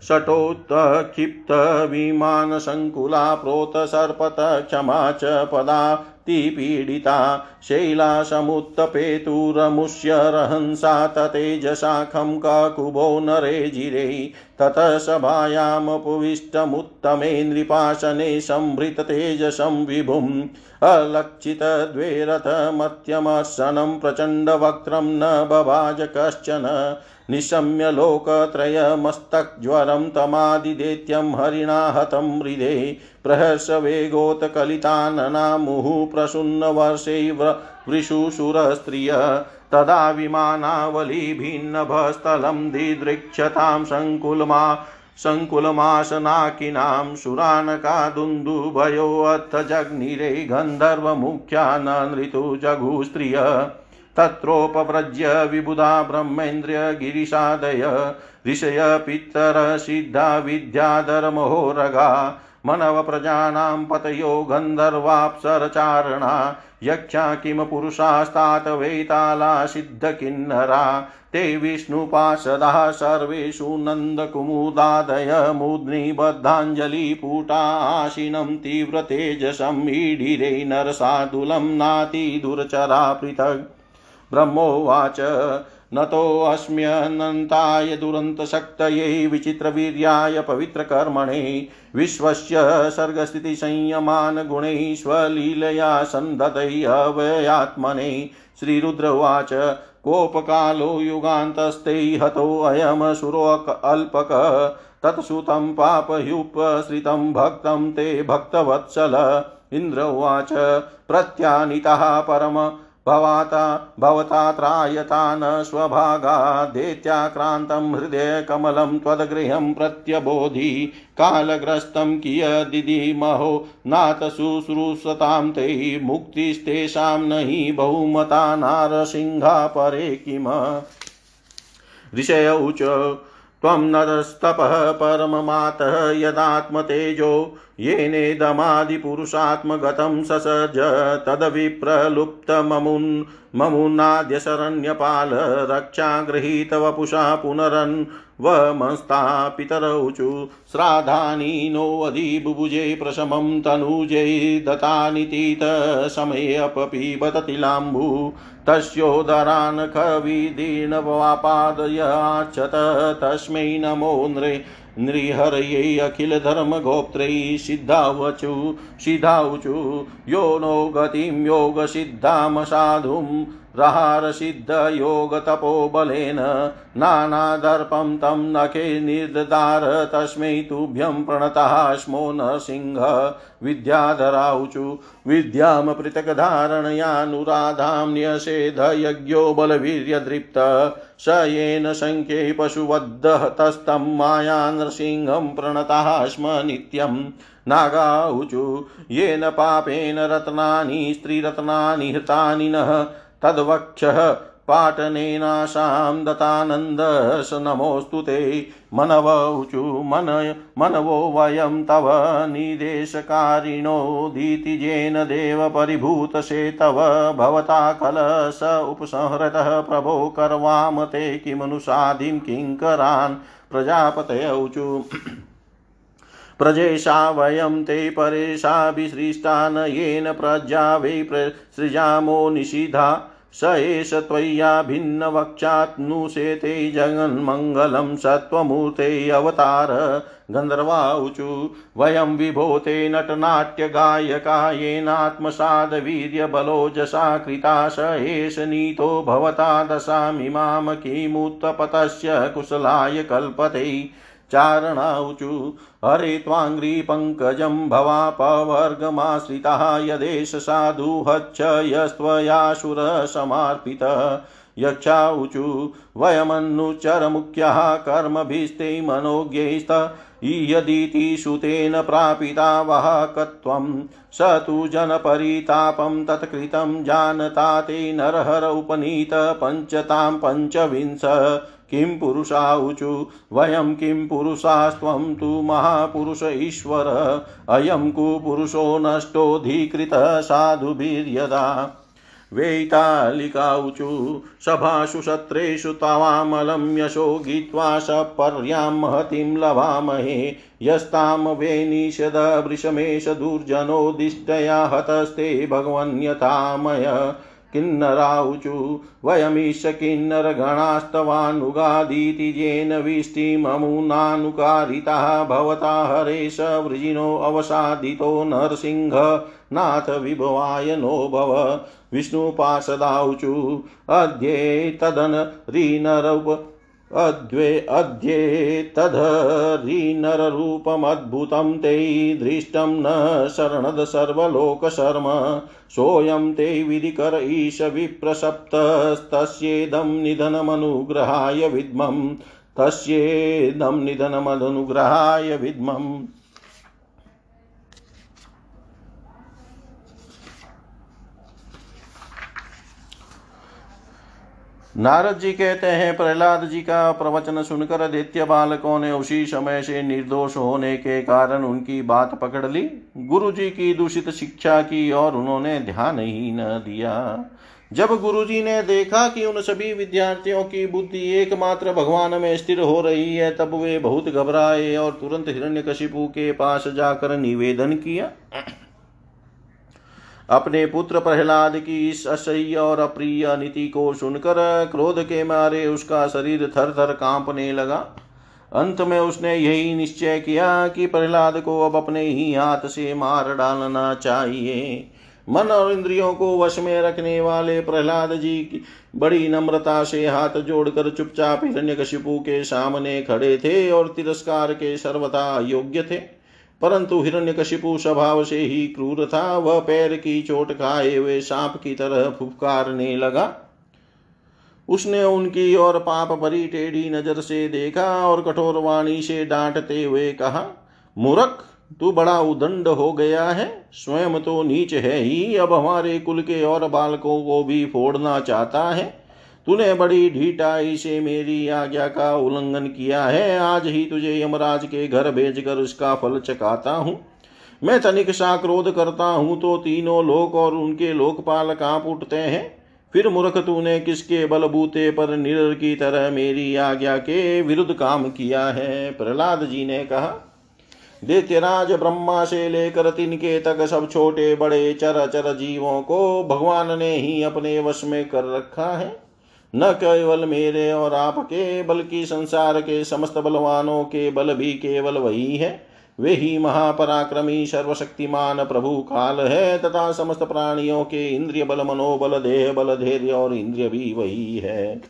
षटोत्तक्षिप्तविमानसङ्कुला प्रोतसर्पत क्षमा च पदा पीडिता शैलासमुत्तपेतुरमुष्य रहंसा ततेजशाखं ककुभो नरेजिरे ततः सभायामुपविष्टमुत्तमे नृपाशने संभृततेजसं विभुम्। अलक्षितद्वेरथमत्यमर्शनं प्रचण्डवक्त्रं न बभाज कश्चन। निशम्य लोकत्रयमस्तज्वरं तमादिदेत्यं हरिणा हतं हृदे प्रहर्षवेगोत्कलिताननामुः प्रसून्नवर्षै वृषुशुरस्त्रिय तदा विमानावलिभिन्नभस्थलं दिदृक्षतां सङ्कुलमा सङ्कुलमासनाकिनां सुरानकादुन्दुभयोऽथ जग्निरे गन्धर्वमुख्या न नृतुजघुस्त्रिय तत्रोपव्रज्य विबुधा ब्रह्मेन्द्रिय गिरिशादय, ऋषय पितरसिद्धा विद्याधरमहोरगा मनवप्रजानां पतयो गन्धर्वाप्सरचारणा यक्षा किं पुरुषास्तात वैताला सिद्धकिन्नरा ते विष्णुपाशदाः सर्वेषु नन्दकुमुदादय मुद्निबद्धाञ्जलिपुटाशिनं तीव्रतेजसं ईडिरे नरसादुलं नातिदुर्चरा पृथक् ब्रह्मोवाच नतोऽस्म्यनन्ताय दुरन्तशक्तये विचित्रवीर्याय पवित्रकर्मणे विश्वस्य सर्गस्थितिसंयमान् गुणैः स्वलीलया सन्दतैः श्रीरुद्रवाच, कोपकालो युगान्तस्ते हतोऽयमसुरोऽल्पक तत्सुतं पापह्युपसृतं भक्तं ते भक्तवत्सल। इन्द्र उवाच प्रत्यानितः परम भवाता, भवता त्रायता न दैत्याक्रान्तं हृदयकमलं त्वद्गृहं प्रत्यबोधि, कालग्रस्तं कियदिदिमहो नाथ शुश्रूषतां ते मुक्तिस्तेषां न हि बहुमता नारसिंहा परे किम? ऋषय उच, त्वं नरस्तपः परममातः यदात्मतेजो येनेदमादिपुरुषात्मगतं ससर्ज तद्विप्रलुप्तममुन् ममुनाद्य शरण्यपाल रक्षागृहीतवपुषा पुनरन् वमस्तापितरौचु श्राद्धानि नोऽधिबुभुजे प्रशमं तनुजै दत्तानितीतसमयेऽपपिबततिलाम्बु तस्योदरान् कविदीर्णवापादयाचत तस्मै नमो नृ नृहरयै अखिलधर्मगोप्त्रै सिद्धावचु सिद्धावचु। यो नो गतिं योगसिद्धामसाधुं रहारसिद्धयोगतपोबलेन नानादर्पं तं नखे निर्ददार तस्मै तुभ्यं प्रणतः स्मो नरसिंह विद्याधराऊचु विद्यां पृथक्धारणयानुराधां न्यसेध यज्ञो बलवीर्यदृप्त स येन शङ्ख्ये पशुवद्धतस्तं माया नृसिंहं प्रणतः स्म नित्यम् नागाऊचु येन पापेन रत्नानि स्त्रीरत्नानि हृतानि नः तद्वक्षः पाटनेनाशां दतानन्दस नमोऽस्तु ते। मनवौचु मन मनवो वयं तव निदेशकारिणो दीतिजेन देव परिभूतसेतव भवता कलश उपसंहृतः प्रभो कर्वाम ते किमनुसाधिं किङ्करान् प्रजापतयौचु प्रजेशा वयं ते परेशाभिसृष्टान् येन प्रजा वै सृजामो निषिधा। स एष त्वय्या भिन्नवक्षात्नुशेते जगन्मङ्गलं सत्त्वमूर्ते अवतार गन्धर्वाऊचु वयं विभोते नटनाट्यगायका येनात्मसादवीर्यबलोजसा कृता स एष नीतो भवता दशामिमां किमुत्तपतस्य कुशलाय कल्पते। चारणाऊचु हरे त्वाङ्घ्रिपङ्कजं भवापवर्गमाश्रिताः यदेश साधु हच्च यस्त्वयाशुरसमार्पितः यक्षाऊचु वयमनुचरमुख्याः कर्मभिस्ते मनोज्ञैस्त। यदीति सुतेन प्रापिता वाहकत्वं। स तु जनपरितापं तत्कृतं, जानता ते नरहर उपनीत, पञ्चतां पञ्चविंश। किं पुरुषाऊचु वयं किं पुरुषास्त्वं तु महापुरुष ईश्वर। अयं कुपुरुषो नष्टोऽधिकृतः साधुभिर्यदा वेतालिकाऊचु सभासु सत्रेषु तवामलं यशो गीत्वा सपर्यां महतीं लभामहे यस्तां वेनिषदवृषमेष दुर्जनोदिष्टया हतस्ते भगवन्यतामय। किन्नराऊचु वयमीश किन्नरगणास्तवानुगादीति येन विष्टिममुनानुकारिताः भवता हरेश वृजिनो अवसादितो नरसिंह नाथ विभवाय नो भव विष्णुपार्षदाऊचु अद्येतदन रीनरूप अद्वे अद्येतधरीनररूपमद्भुतं ते दृष्टं न शरणद सर्वलोकशर्म। सोऽयं ते विधिकर ईश विप्रसप्तस्तस्येदं निधनमनुग्रहाय विद्मं। तस्येदं निधनमनुग्रहाय विद्मम् नारद जी कहते हैं, प्रहलाद जी का प्रवचन सुनकर दैत्य बालकों ने उसी समय से निर्दोष होने के कारण उनकी बात पकड़ ली। गुरु जी की दूषित शिक्षा की और उन्होंने ध्यान ही न दिया। जब गुरु जी ने देखा कि उन सभी विद्यार्थियों की बुद्धि एकमात्र भगवान में स्थिर हो रही है, तब वे बहुत घबराए और तुरंत हिरण्यकशिपु के पास जाकर निवेदन किया। अपने पुत्र प्रहलाद की इस असह्य और अप्रिय नीति को सुनकर क्रोध के मारे उसका शरीर थर थर कांपने लगा। अंत में उसने यही निश्चय किया कि प्रहलाद को अब अपने ही हाथ से मार डालना चाहिए। मन और इंद्रियों को वश में रखने वाले प्रहलाद जी की बड़ी नम्रता से हाथ जोड़कर चुपचाप हिरण्यकशिपु के सामने खड़े थे और तिरस्कार के सर्वथा योग्य थे। परंतु हिरण्यकशिपु स्वभाव से ही क्रूर था। वह पैर की चोट खाए हुए सांप की तरह फुफकारने लगा। उसने उनकी और पाप भरी टेढ़ी नज़र से देखा और कठोर वाणी से डांटते हुए कहा, मूरख, तू बड़ा उदंड हो गया है। स्वयं तो नीच है ही। अब हमारे कुल के और बालकों को भी फोड़ना चाहता है। तूने बड़ी ढीठाई से मेरी आज्ञा का उल्लंघन किया है। आज ही तुझे यमराज के घर भेजकर उसका फल चकाता हूँ। मैं तनिक सा क्रोध करता हूँ तो तीनों लोक और उनके लोकपाल काँप उठते हैं। फिर मूर्ख तूने किसके बलबूते पर निर की तरह मेरी आज्ञा के विरुद्ध काम किया है? प्रहलाद जी ने कहा दैत्यराज ब्रह्मा से लेकर तिनके तक सब छोटे बड़े चर चर जीवों को भगवान ने ही अपने वश में कर रखा है। न केवल मेरे और आपके, बल्कि संसार के समस्त बलवानों के बल भी केवल वही है। वे ही महापराक्रमी, सर्वशक्तिमान प्रभु काल है, तथा समस्त प्राणियों के इंद्रिय बल, मनोबल, देह बल, धैर्य और इंद्रिय भी वही है।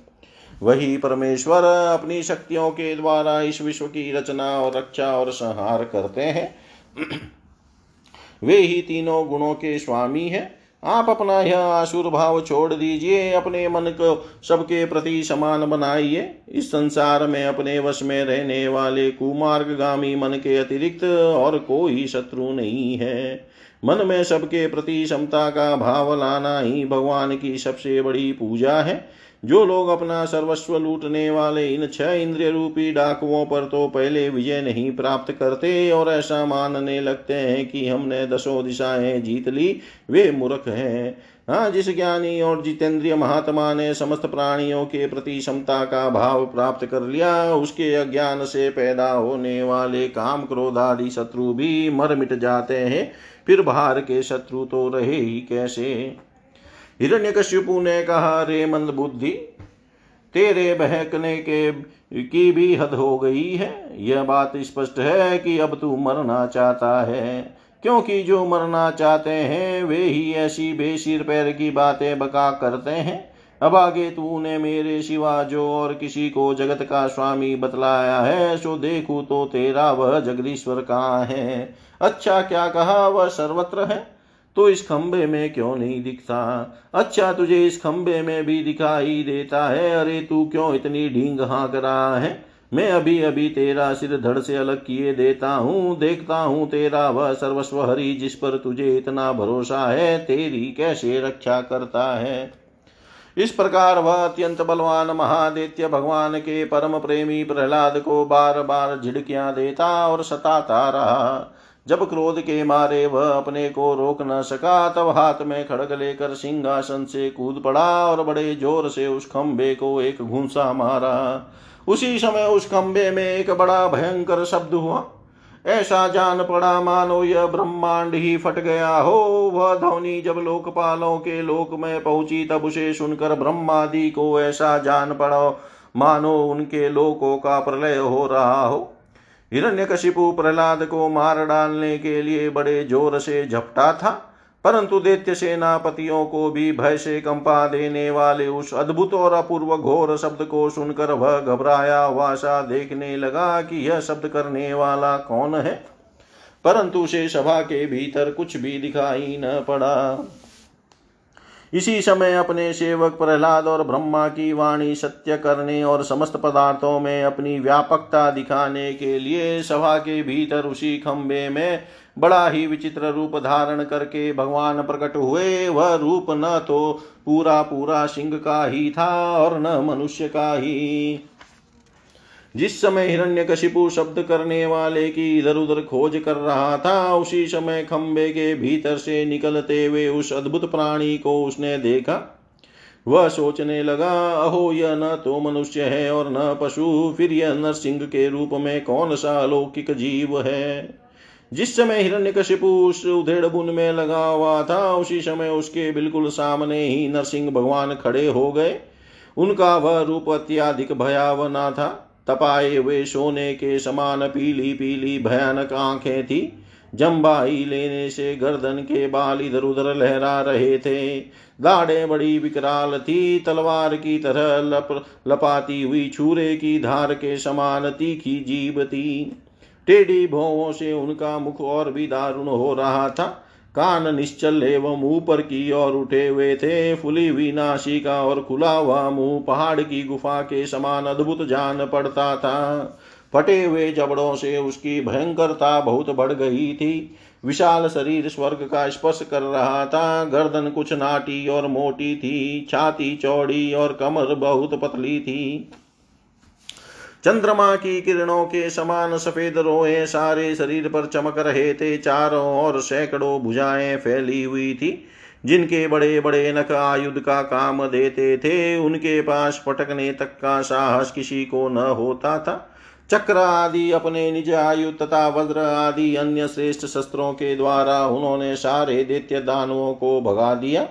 वही परमेश्वर अपनी शक्तियों के द्वारा इस विश्व की रचना और रक्षा और संहार करते हैं। वे ही तीनों गुणों के स्वामी हैं। आप अपना यह आसुर भाव छोड़ दीजिए, अपने मन को सबके प्रति समान बनाइए। इस संसार में, अपने वश में रहने वाले कुमार्गामी मन के अतिरिक्त और कोई शत्रु नहीं है। मन में सबके प्रति समता का भाव लाना ही भगवान की सबसे बड़ी पूजा है। जो लोग अपना सर्वस्व लूटने वाले इन छह इंद्रिय रूपी डाकुओं पर तो पहले विजय नहीं प्राप्त करते और ऐसा मानने लगते हैं कि हमने दसों दिशाएँ जीत ली, वे मूर्ख हैं। हाँ जिस ज्ञानी और जितेंद्रिय महात्मा ने समस्त प्राणियों के प्रति क्षमता का भाव प्राप्त कर लिया, उसके अज्ञान से पैदा होने वाले काम क्रोध आदि शत्रु भी मर मिट जाते हैं। फिर बाहर के शत्रु तो रहे ही कैसे? हिरण्यकश्यपु ने कहा, रे मंद बुद्धि, तेरे बहकने के की भी हद हो गई है? यह बात स्पष्ट है कि अब तू मरना चाहता है। क्योंकि जो मरना चाहते हैं, वे ही ऐसी बेसिर पैर की बातें बका करते हैं। अब आगे तूने मेरे सिवा जो और किसी को जगत का स्वामी बतलाया है, सो देखू तो तेरा वह जगदीश्वर कहाँ है? अच्छा क्या कहा, वह सर्वत्र है? तो इस खंबे में क्यों नहीं दिखता? अच्छा तुझे इस खंबे में भी दिखाई देता है। अरे, तू क्यों इतनी ढींग हाँक रहा है? मैं अभी अभी तेरा सिर धड़ से अलग किए देता हूँ। देखता हूँ तेरा वह सर्वस्व हरि, जिस पर तुझे इतना भरोसा है, तेरी कैसे रक्षा करता है? इस प्रकार वह अत्यंत बलवान महादित्य भगवान के परम प्रेमी प्रहलाद को बार बार झिड़कियाँ देता और सताता रहा। जब क्रोध के मारे वह अपने को रोक न सका, तब हाथ में खड़ग लेकर सिंहासन से कूद पड़ा और बड़े ज़ोर से उस खंबे को एक घूसा मारा। उसी समय उस खंबे में एक बड़ा भयंकर शब्द हुआ। ऐसा जान पड़ा, मानो यह ब्रह्मांड ही फट गया हो। वह ध्वनि जब लोकपालों के लोक में पहुँची, तब उसे सुनकर ब्रह्मादि को ऐसा जान पड़ा, मानो उनके लोकों का प्रलय हो रहा हो। हिरण्यकशिपु प्रहलाद को मार डालने के लिए बड़े ज़ोर से झपटा था, परंतु दैत्य सेनापतियों को भी भय से कंपा देने वाले उस अद्भुत और अपूर्व घोर शब्द को सुनकर वह घबराया वासा देखने लगा कि यह शब्द करने वाला कौन है। परंतु उसे सभा के भीतर कुछ भी दिखाई न पड़ा। इसी समय अपने सेवक प्रहलाद और ब्रह्मा की वाणी सत्य करने और समस्त पदार्थों में अपनी व्यापकता दिखाने के लिए सभा के भीतर उसी खंबे में बड़ा ही विचित्र रूप धारण करके भगवान प्रकट हुए। वह रूप न तो पूरा पूरा सिंह का ही था और न मनुष्य का ही। जिस समय हिरण्यकशिपु शब्द करने वाले की इधर उधर खोज कर रहा था, उसी समय खंबे के भीतर से निकलते हुए उस अद्भुत प्राणी को उसने देखा। वह सोचने लगा, अहो, यह न तो मनुष्य है और न पशु, फिर यह नरसिंह के रूप में कौन सा अलौकिक जीव है? जिस समय हिरण्यकशिपु उस उधेड़ बुन में लगा हुआ था, उसी समय उसके बिल्कुल सामने ही नरसिंह भगवान खड़े हो गए। उनका वह रूप अत्याधिक भयावना था। तपाए हुए सोने के समान पीली पीली भयानक आँखें थी। जम्बाई लेने से गर्दन के बाल इधर उधर लहरा रहे थे। दाढ़े बड़ी विकराल थी, तलवार की तरह लप, लपाती हुई छूरे की धार के समान तीखी जीव थी। टेढ़ी भौवों से उनका मुख और भी दारुण हो रहा था। कान निश्चल एवं ऊपर की ओर उठे हुए थे। फुली हुई नाशिका और खुला हुआ मुँह पहाड़ की गुफा के समान अद्भुत जान पड़ता था। फटे हुए जबड़ों से उसकी भयंकरता बहुत बढ़ गई थी। विशाल शरीर स्वर्ग का स्पर्श कर रहा था। गर्दन कुछ नाटी और मोटी थी। छाती चौड़ी और कमर बहुत पतली थी। चंद्रमा की किरणों के समान सफ़ेद रोए सारे शरीर पर चमक रहे थे। चारों ओर सैकड़ों भुजाएँ फैली हुई थी, जिनके बड़े बड़े नख आयुध का काम देते थे। उनके पास पटकने तक का साहस किसी को न होता था। चक्र आदि अपने निज आयु तथा वज्र आदि अन्य श्रेष्ठ शस्त्रों के द्वारा उन्होंने सारे दैत्य दानवों को भगा दिया।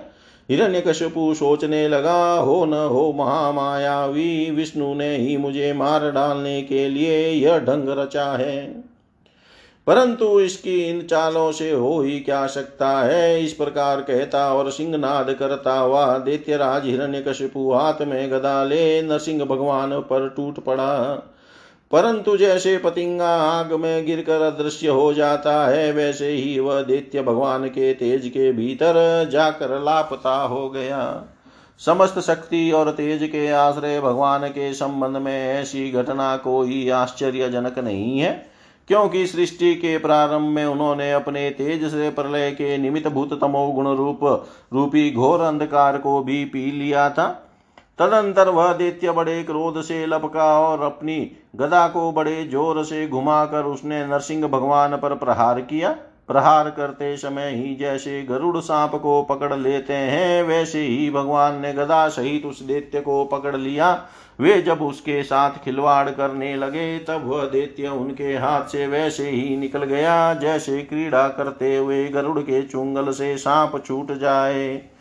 हिरण्यकश्यपु सोचने लगा, हो न हो महामायावी विष्णु ने ही मुझे मार डालने के लिए यह ढंग रचा है। परंतु इसकी इन चालों से हो ही क्या सकता है? इस प्रकार कहता और सिंहनाद करता हुआ दैत्यराज हिरण्यकशिपु हाथ में गदा ले नरसिंह भगवान पर टूट पड़ा। परंतु जैसे पतिंगा आग में गिरकर अदृश्य हो जाता है, वैसे ही वह दैत्य भगवान के तेज के भीतर जाकर लापता हो गया। समस्त शक्ति और तेज के आश्रय भगवान के संबंध में ऐसी घटना कोई आश्चर्यजनक नहीं है, क्योंकि सृष्टि के प्रारंभ में उन्होंने अपने तेज से प्रलय के निमित्त भूत तमो गुण रूप, रूपी घोर अंधकार को भी पी लिया था। तदंतर वह दैत्य बड़े क्रोध से लपका और अपनी गदा को बड़े ज़ोर से घुमाकर उसने नरसिंह भगवान पर प्रहार किया। प्रहार करते समय ही जैसे गरुड़ सांप को पकड़ लेते हैं, वैसे ही भगवान ने गदा सहित उस दैत्य को पकड़ लिया। वे जब उसके साथ खिलवाड़ करने लगे, तब वह दैत्य उनके हाथ से वैसे ही निकल गया, जैसे क्रीड़ा करते हुए गरुड़ के चुंगल से सांप छूट जाए।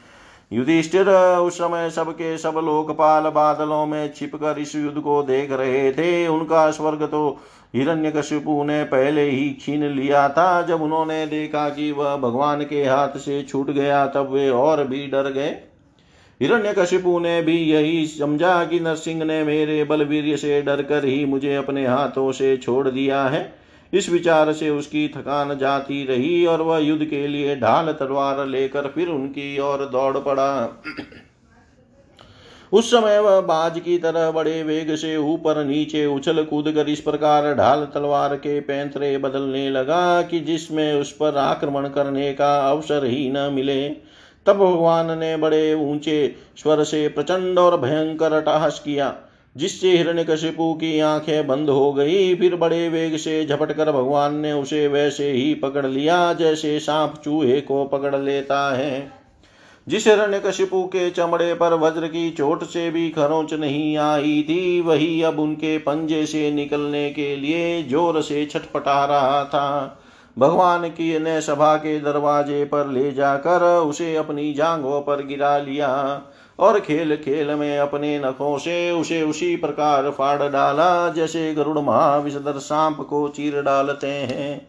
युधिष्ठिर उस समय सबके सब लोकपाल बादलों में छिपकर इस युद्ध को देख रहे थे। उनका स्वर्ग तो हिरण्यकशिपु ने पहले ही छीन लिया था। जब उन्होंने देखा कि वह भगवान के हाथ से छूट गया, तब वे और भी डर गए। हिरण्यकशिपु ने भी यही समझा कि नरसिंह ने मेरे बलवीर से डर कर ही मुझे अपने हाथों से छोड़ दिया है। इस विचार से उसकी थकान जाती रही और वह युद्ध के लिए ढाल तलवार लेकर फिर उनकी ओर दौड़ पड़ा। उस समय वह बाज की तरह बड़े वेग से ऊपर नीचे उछल कूद कर इस प्रकार ढाल तलवार के पैंतरे बदलने लगा कि जिसमें उस पर आक्रमण करने का अवसर ही न मिले। तब भगवान ने बड़े ऊँचे स्वर से प्रचंड और भयंकर अटहास किया। जिससे हिरण्यकशिपु की आँखें बंद हो गई, फिर बड़े वेग से झपट कर भगवान ने उसे वैसे ही पकड़ लिया जैसे सांप चूहे को पकड़ लेता है। जिस हिरण्यकशिपु के चमड़े पर वज्र की चोट से भी खरोंच नहीं आई थी, वही अब उनके पंजे से निकलने के लिए ज़ोर से छटपटा रहा था। भगवान की ने सभा के दरवाजे पर ले जाकर उसे अपनी जांघों पर गिरा लिया। और खेल खेल में अपने नखों से उसे उसी प्रकार फाड़ डाला, जैसे गरुड़ महाविषधर सांप को चीर डालते हैं।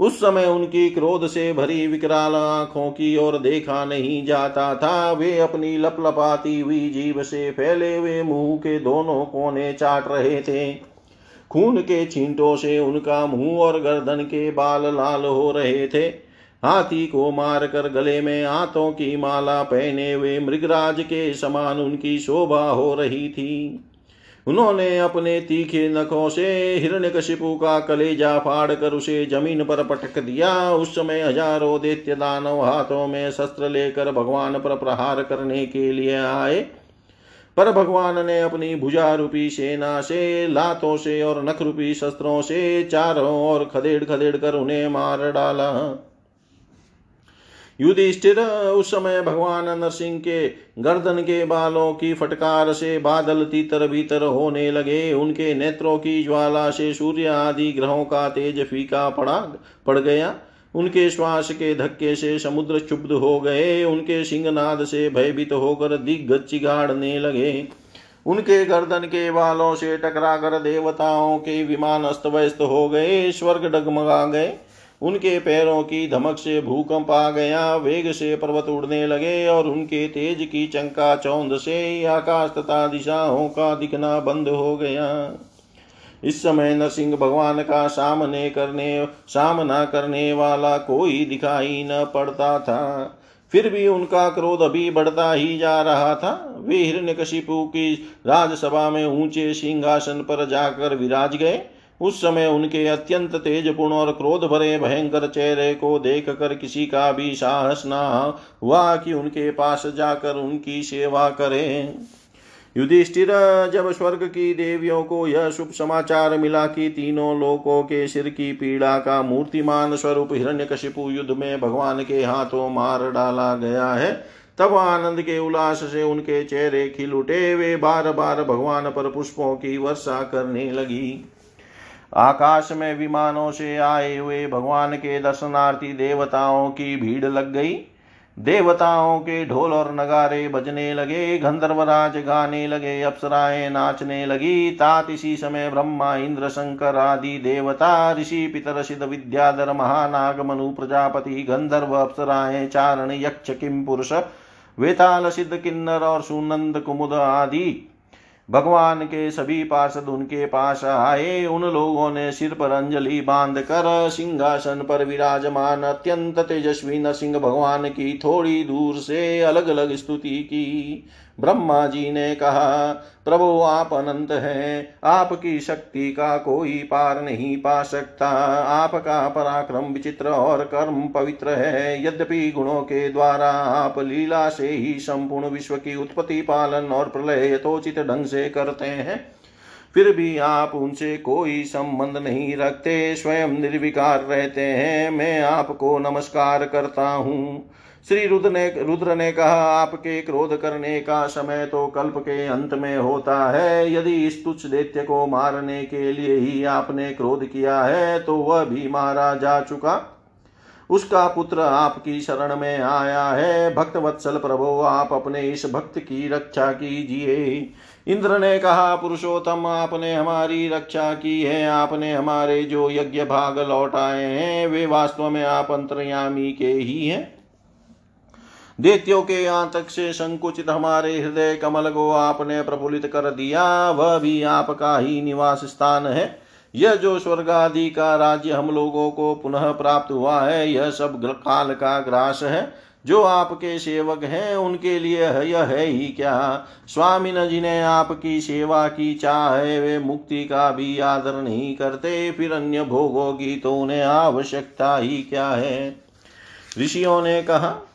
उस समय उनकी क्रोध से भरी विकराल आँखों की ओर देखा नहीं जाता था। वे अपनी लपलपाती हुई जीव से फैले हुए मुँह के दोनों कोने चाट रहे थे। खून के छींटों से उनका मुँह और गर्दन के बाल लाल हो रहे थे। हाथी को मार कर गले में हाथों की माला पहने हुए मृगराज के समान उनकी शोभा हो रही थी। उन्होंने अपने तीखे नखों से हिरण्यकशिपु का कलेजा फाड़ कर उसे ज़मीन पर पटक दिया। उस समय हज़ारों दैत्य दानव हाथों में शस्त्र लेकर भगवान पर प्रहार करने के लिए आए। पर भगवान ने अपनी भुजा रूपी सेना से, लातों से और नख रूपी शस्त्रों से चारों ओर खदेड़ खदेड़ कर उन्हें मार डाला। युधिष्ठिर उस समय भगवान नरसिंह के गर्दन के बालों की फटकार से बादल तीतर भीतर होने लगे। उनके नेत्रों की ज्वाला से सूर्य आदि ग्रहों का तेज फीका पड़ा, पड़ गया। उनके श्वास के धक्के से समुद्र चुप्त हो गए। उनके सिंहनाद से भयभीत होकर दिग्गज चिगाड़ने लगे। उनके गर्दन के बालों से टकरा कर देवताओं के विमान अस्त व्यस्त हो गए। स्वर्ग डगमगा गए। उनके पैरों की धमक से भूकंप आ गया। वेग से पर्वत उड़ने लगे और उनके तेज की चंका चौंद से आकाश तथा दिशाओं का दिखना बंद हो गया। इस समय नरसिंह भगवान का सामने करने, सामना करने वाला कोई दिखाई न पड़ता था। फिर भी उनका क्रोध अभी बढ़ता ही जा रहा था। वे हिरण्यकशिपु की राजसभा में ऊँचे सिंहासन पर जाकर विराज गए। उस समय उनके अत्यंत तेजपूर्ण और क्रोध भरे, भयंकर चेहरे को देख कर किसी का भी साहस न हुआ कि उनके पास जाकर उनकी सेवा करें। युधिष्ठिर, जब स्वर्ग की देवियों को यह शुभ समाचार मिला कि तीनों लोकों के सिर की पीड़ा का मूर्तिमान स्वरूप हिरण्यकशिपु युद्ध में भगवान के हाथों मार डाला गया है, तब आनंद के उल्लास से उनके चेहरे खिल उठे। वे बार बार भगवान पर पुष्पों की वर्षा करने लगी। आकाश में विमानों से आए हुए भगवान के दर्शनार्थी देवताओं की भीड़ लग गई। देवताओं के ढोल और नगारे बजने लगे, गंधर्वराज गाने लगे, अप्सराएँ नाचने लगी। तात इसी समय ब्रह्मा इंद्र शंकर आदि देवता, ऋषि पितर, सिद्ध विद्याधर महानाग मनु प्रजापति, गंधर्व, अप्सराएँ, चारण, यक्ष, किम पुरुष, वेताल, सिद्ध किन्नर और सुनंद कुमुद आदि। भगवान के सभी पार्षद उनके पास आए। उन लोगों ने सिर पर अंजलि बाँध कर सिंहासन पर विराजमान अत्यंत तेजस्वी नरसिंह भगवान की थोड़ी दूर से अलग अलग स्तुति की। ब्रह्मा जी ने कहा, प्रभु आप अनंत हैं, आपकी शक्ति का कोई पार नहीं पा सकता। आपका पराक्रम विचित्र और कर्म पवित्र है। यद्यपि गुणों के द्वारा आप लीला से ही संपूर्ण विश्व की उत्पत्ति, पालन और प्रलय यथोचित ढंग से करते हैं, फिर भी आप उनसे कोई संबंध नहीं रखते, स्वयं निर्विकार रहते हैं। मैं आपको नमस्कार करता हूँ। श्री रुद्र ने रुद्र ने कहा, आपके क्रोध करने का समय तो कल्प के अंत में होता है। यदि इस तुच्छ दैत्य को मारने के लिए ही आपने क्रोध किया है तो वह भी मारा जा चुका। उसका पुत्र आपकी शरण में आया है। भक्त वत्सल प्रभो, आप अपने इस भक्त की रक्षा कीजिए। इंद्र ने कहा, पुरुषोत्तम, आपने हमारी रक्षा की है। आपने हमारे जो यज्ञ भाग लौटाए हैं, वे वास्तव में आप अंतर्यामी के ही हैं। देत्यो के आतक से संकुचित हमारे हृदय कमल को आपने प्रफुल्लित कर दिया, वह भी आपका ही निवास स्थान है। यह जो स्वर्ग आदि का राज्य हम लोगों को पुनः प्राप्त हुआ है, यह सब काल का ग्रास है। जो आपके सेवक हैं, उनके लिए यह है ही क्या? स्वामी न जिन्हें आपकी सेवा की चाह है, वे मुक्ति का भी आदर नहीं करते, फिर अन्य भोगों की तो उन्हें आवश्यकता ही क्या है? ऋषियों ने कहा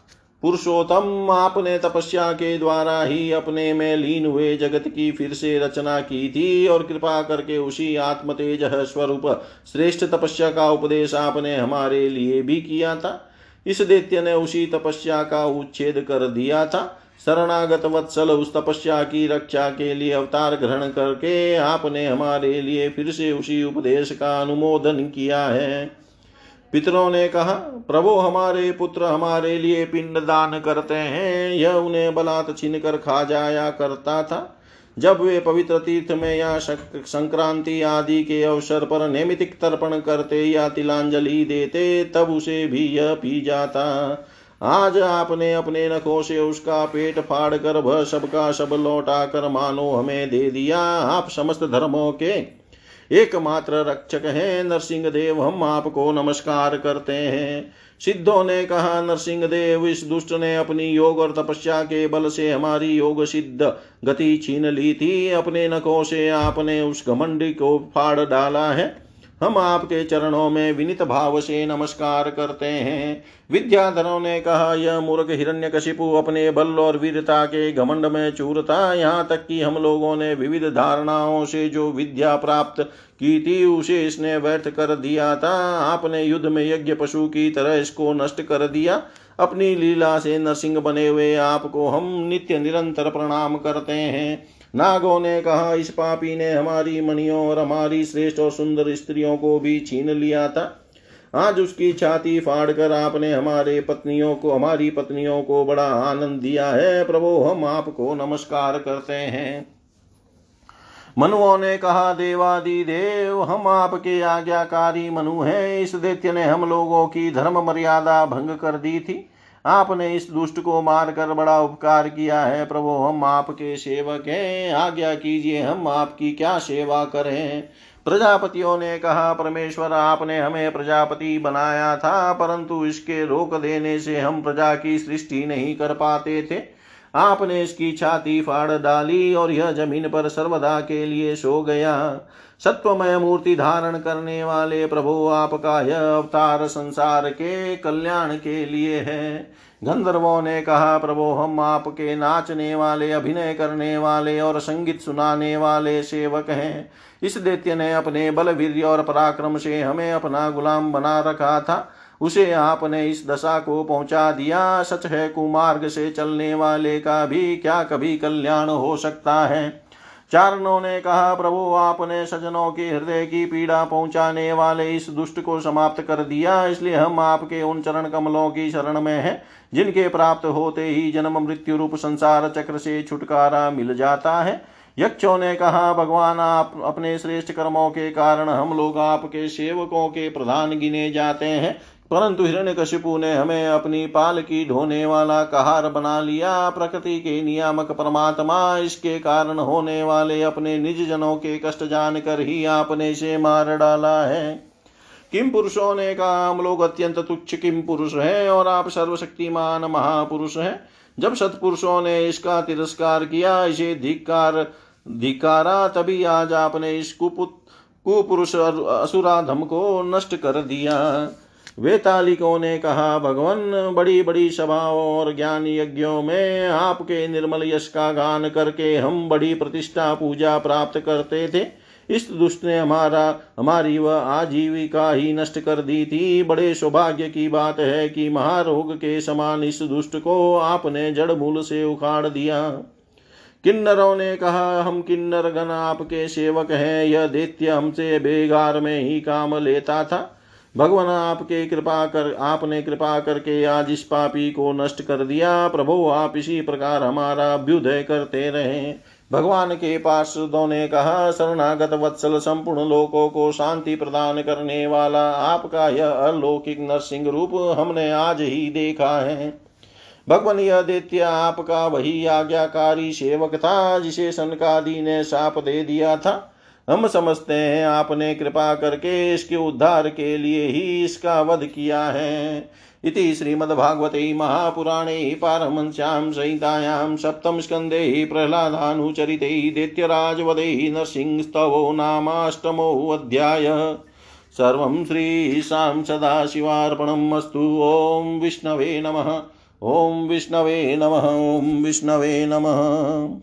पुरुषोत्तम, आपने तपस्या के द्वारा ही अपने में लीन हुए जगत की फिर से रचना की थी और कृपा करके उसी आत्म तेज स्वरूप श्रेष्ठ तपस्या का उपदेश आपने हमारे लिए भी किया था। इस दैत्य ने उसी तपस्या का उच्छेद कर दिया था। शरणागत वत्सल उस तपस्या की रक्षा के लिए अवतार ग्रहण करके आपने हमारे लिए फिर से उसी उपदेश का अनुमोदन किया है। पितरों ने कहा, प्रभु हमारे पुत्र हमारे लिए पिंड दान करते हैं। यह उन्हें बलात् छीन कर खा जाया करता था। जब वे पवित्र तीर्थ में या संक्रांति आदि के अवसर पर नैमितिक तर्पण करते या तिलांजलि देते, तब उसे भी यह पी जाता। आज आपने अपने नखों से उसका पेट फाड़ कर वह सबका सब लौटा कर मानो हमें दे दिया। आप समस्त धर्मों के एकमात्र रक्षक हैं नरसिंह देव हम आपको नमस्कार करते हैं। सिद्धों ने कहा नरसिंह देव इस दुष्ट ने अपनी योग और तपस्या के बल से हमारी योग सिद्ध गति छीन ली थी। अपने नखों से आपने उस घमंडी को फाड़ डाला है। हम आपके चरणों में विनित भाव से नमस्कार करते हैं। विद्याधरों ने कहा, यह मूर्ख हिरण्य कशिपु अपने बल और वीरता के घमंड में चूरता। यहाँ तक कि हम लोगों ने विविध धारणाओं से जो विद्या प्राप्त की थी, उसे इसने व्यर्थ कर दिया था। आपने युद्ध में यज्ञ पशु की तरह इसको नष्ट कर दिया। अपनी लीला से नरसिंह बने हुए आपको हम नित्य निरंतर प्रणाम करते हैं। नागों ने कहा, इस पापी ने हमारी मणियों और हमारी श्रेष्ठ और सुंदर स्त्रियों को भी छीन लिया था। आज उसकी छाती फाड़ कर आपने हमारे पत्नियों को, हमारी पत्नियों को बड़ा आनंद दिया है। प्रभु, हम आपको नमस्कार करते हैं। मनुओं ने कहा देवादि देव हम आपके आज्ञाकारी मनु हैं। इस दैत्य ने हम लोगों की धर्म मर्यादा भंग कर दी थी। आपने इस दुष्ट को मारकर बड़ा उपकार किया है। प्रभु, हम आपके सेवक हैं। आज्ञा कीजिए, हम आपकी क्या सेवा करें? प्रजापतियों ने कहा, परमेश्वर, आपने हमें प्रजापति बनाया था, परंतु इसके रोक देने से हम प्रजा की सृष्टि नहीं कर पाते थे। आपने इसकी छाती फाड़ डाली और यह ज़मीन पर सर्वदा के लिए सो गया। सत्वमय मूर्ति धारण करने वाले प्रभु आपका यह अवतार संसार के कल्याण के लिए है। गंधर्वों ने कहा, प्रभु, हम आपके नाचने वाले, अभिनय करने वाले और संगीत सुनाने वाले सेवक हैं। इस दैत्य ने अपने बल वीर और पराक्रम से हमें अपना गुलाम बना रखा था। उसे आपने इस दशा को पहुँचा दिया। सच है, कुमार्ग से चलने वाले का भी क्या कभी कल्याण हो सकता है? चारणों ने कहा, प्रभु, आपने सजनों के हृदय की पीड़ा पहुँचाने वाले इस दुष्ट को समाप्त कर दिया, इसलिए हम आपके उन चरण कमलों की शरण में हैं, जिनके प्राप्त होते ही जन्म, मृत्यु रूप, संसार चक्र से छुटकारा मिल जाता है। यक्षों ने कहा, भगवान, आप अपने श्रेष्ठ कर्मों के कारण हम लोग आपके सेवकों के प्रधान गिने जाते हैं। परंतु हिरण्य हिरण्यकशिपु ने हमें अपनी पाल की ढोने वाला कहार बना लिया। प्रकृति के नियामक परमात्मा इसके कारण होने वाले अपने निज जनों के कष्ट जानकर ही आपने से मार डाला है। किम पुरुषों ने कहा, हम लोग अत्यंत तुच्छ किम पुरुष है और आप सर्वशक्तिमान महापुरुष हैं। जब सत्पुरुषों ने इसका तिरस्कार किया, इसे धिकार धिकारा तभी आज आपने इस कुपुत, कुपुरुष असुराधम को नष्ट कर दिया। वेतालिकों ने कहा, भगवान, बड़ी बड़ी सभाओं और ज्ञान यज्ञों में आपके निर्मल यश का गान करके हम बड़ी प्रतिष्ठा, पूजा प्राप्त करते थे। इस दुष्ट ने हमारा, हमारी वह आजीविका ही नष्ट कर दी थी। बड़े सौभाग्य की बात है कि महारोग के समान इस दुष्ट को आपने जड़ मूल से उखाड़ दिया। किन्नरों ने कहा, हम किन्नर गण आपके सेवक हैं। यह दैत्य हमसे बेगार में ही काम लेता था। भगवान आपके कृपा कर, आपने कृपा करके आज इस पापी को नष्ट कर दिया। प्रभु, आप इसी प्रकार हमारा अभ्युदय करते रहे। भगवान के पार्षदों ने कहा, शरणागत वत्सल संपूर्ण लोकों को शांति प्रदान करने वाला आपका यह अलौकिक नरसिंह रूप हमने आज ही देखा है। भगवान यह दैत्य आपका वही आज्ञाकारी सेवक था, जिसे सनकादि ने साप दे दिया था। हम समझते हैं आपने कृपा करके इसके उद्धार के लिए ही इसका वध किया है। इति श्रीमद्भागवते महापुराणे पारमंस्यां संहितायां सप्तमस्कन्धे प्रह्लादानुचरिते दैत्यराजवधे नरसिंहस्तवो नामाष्टमोऽध्याय सर्वं श्रीशां सदाशिवार्पणम् अस्तु। विष्णवे नमः। ॐ विष्णवे नमः। ॐ विष्णवे नमः।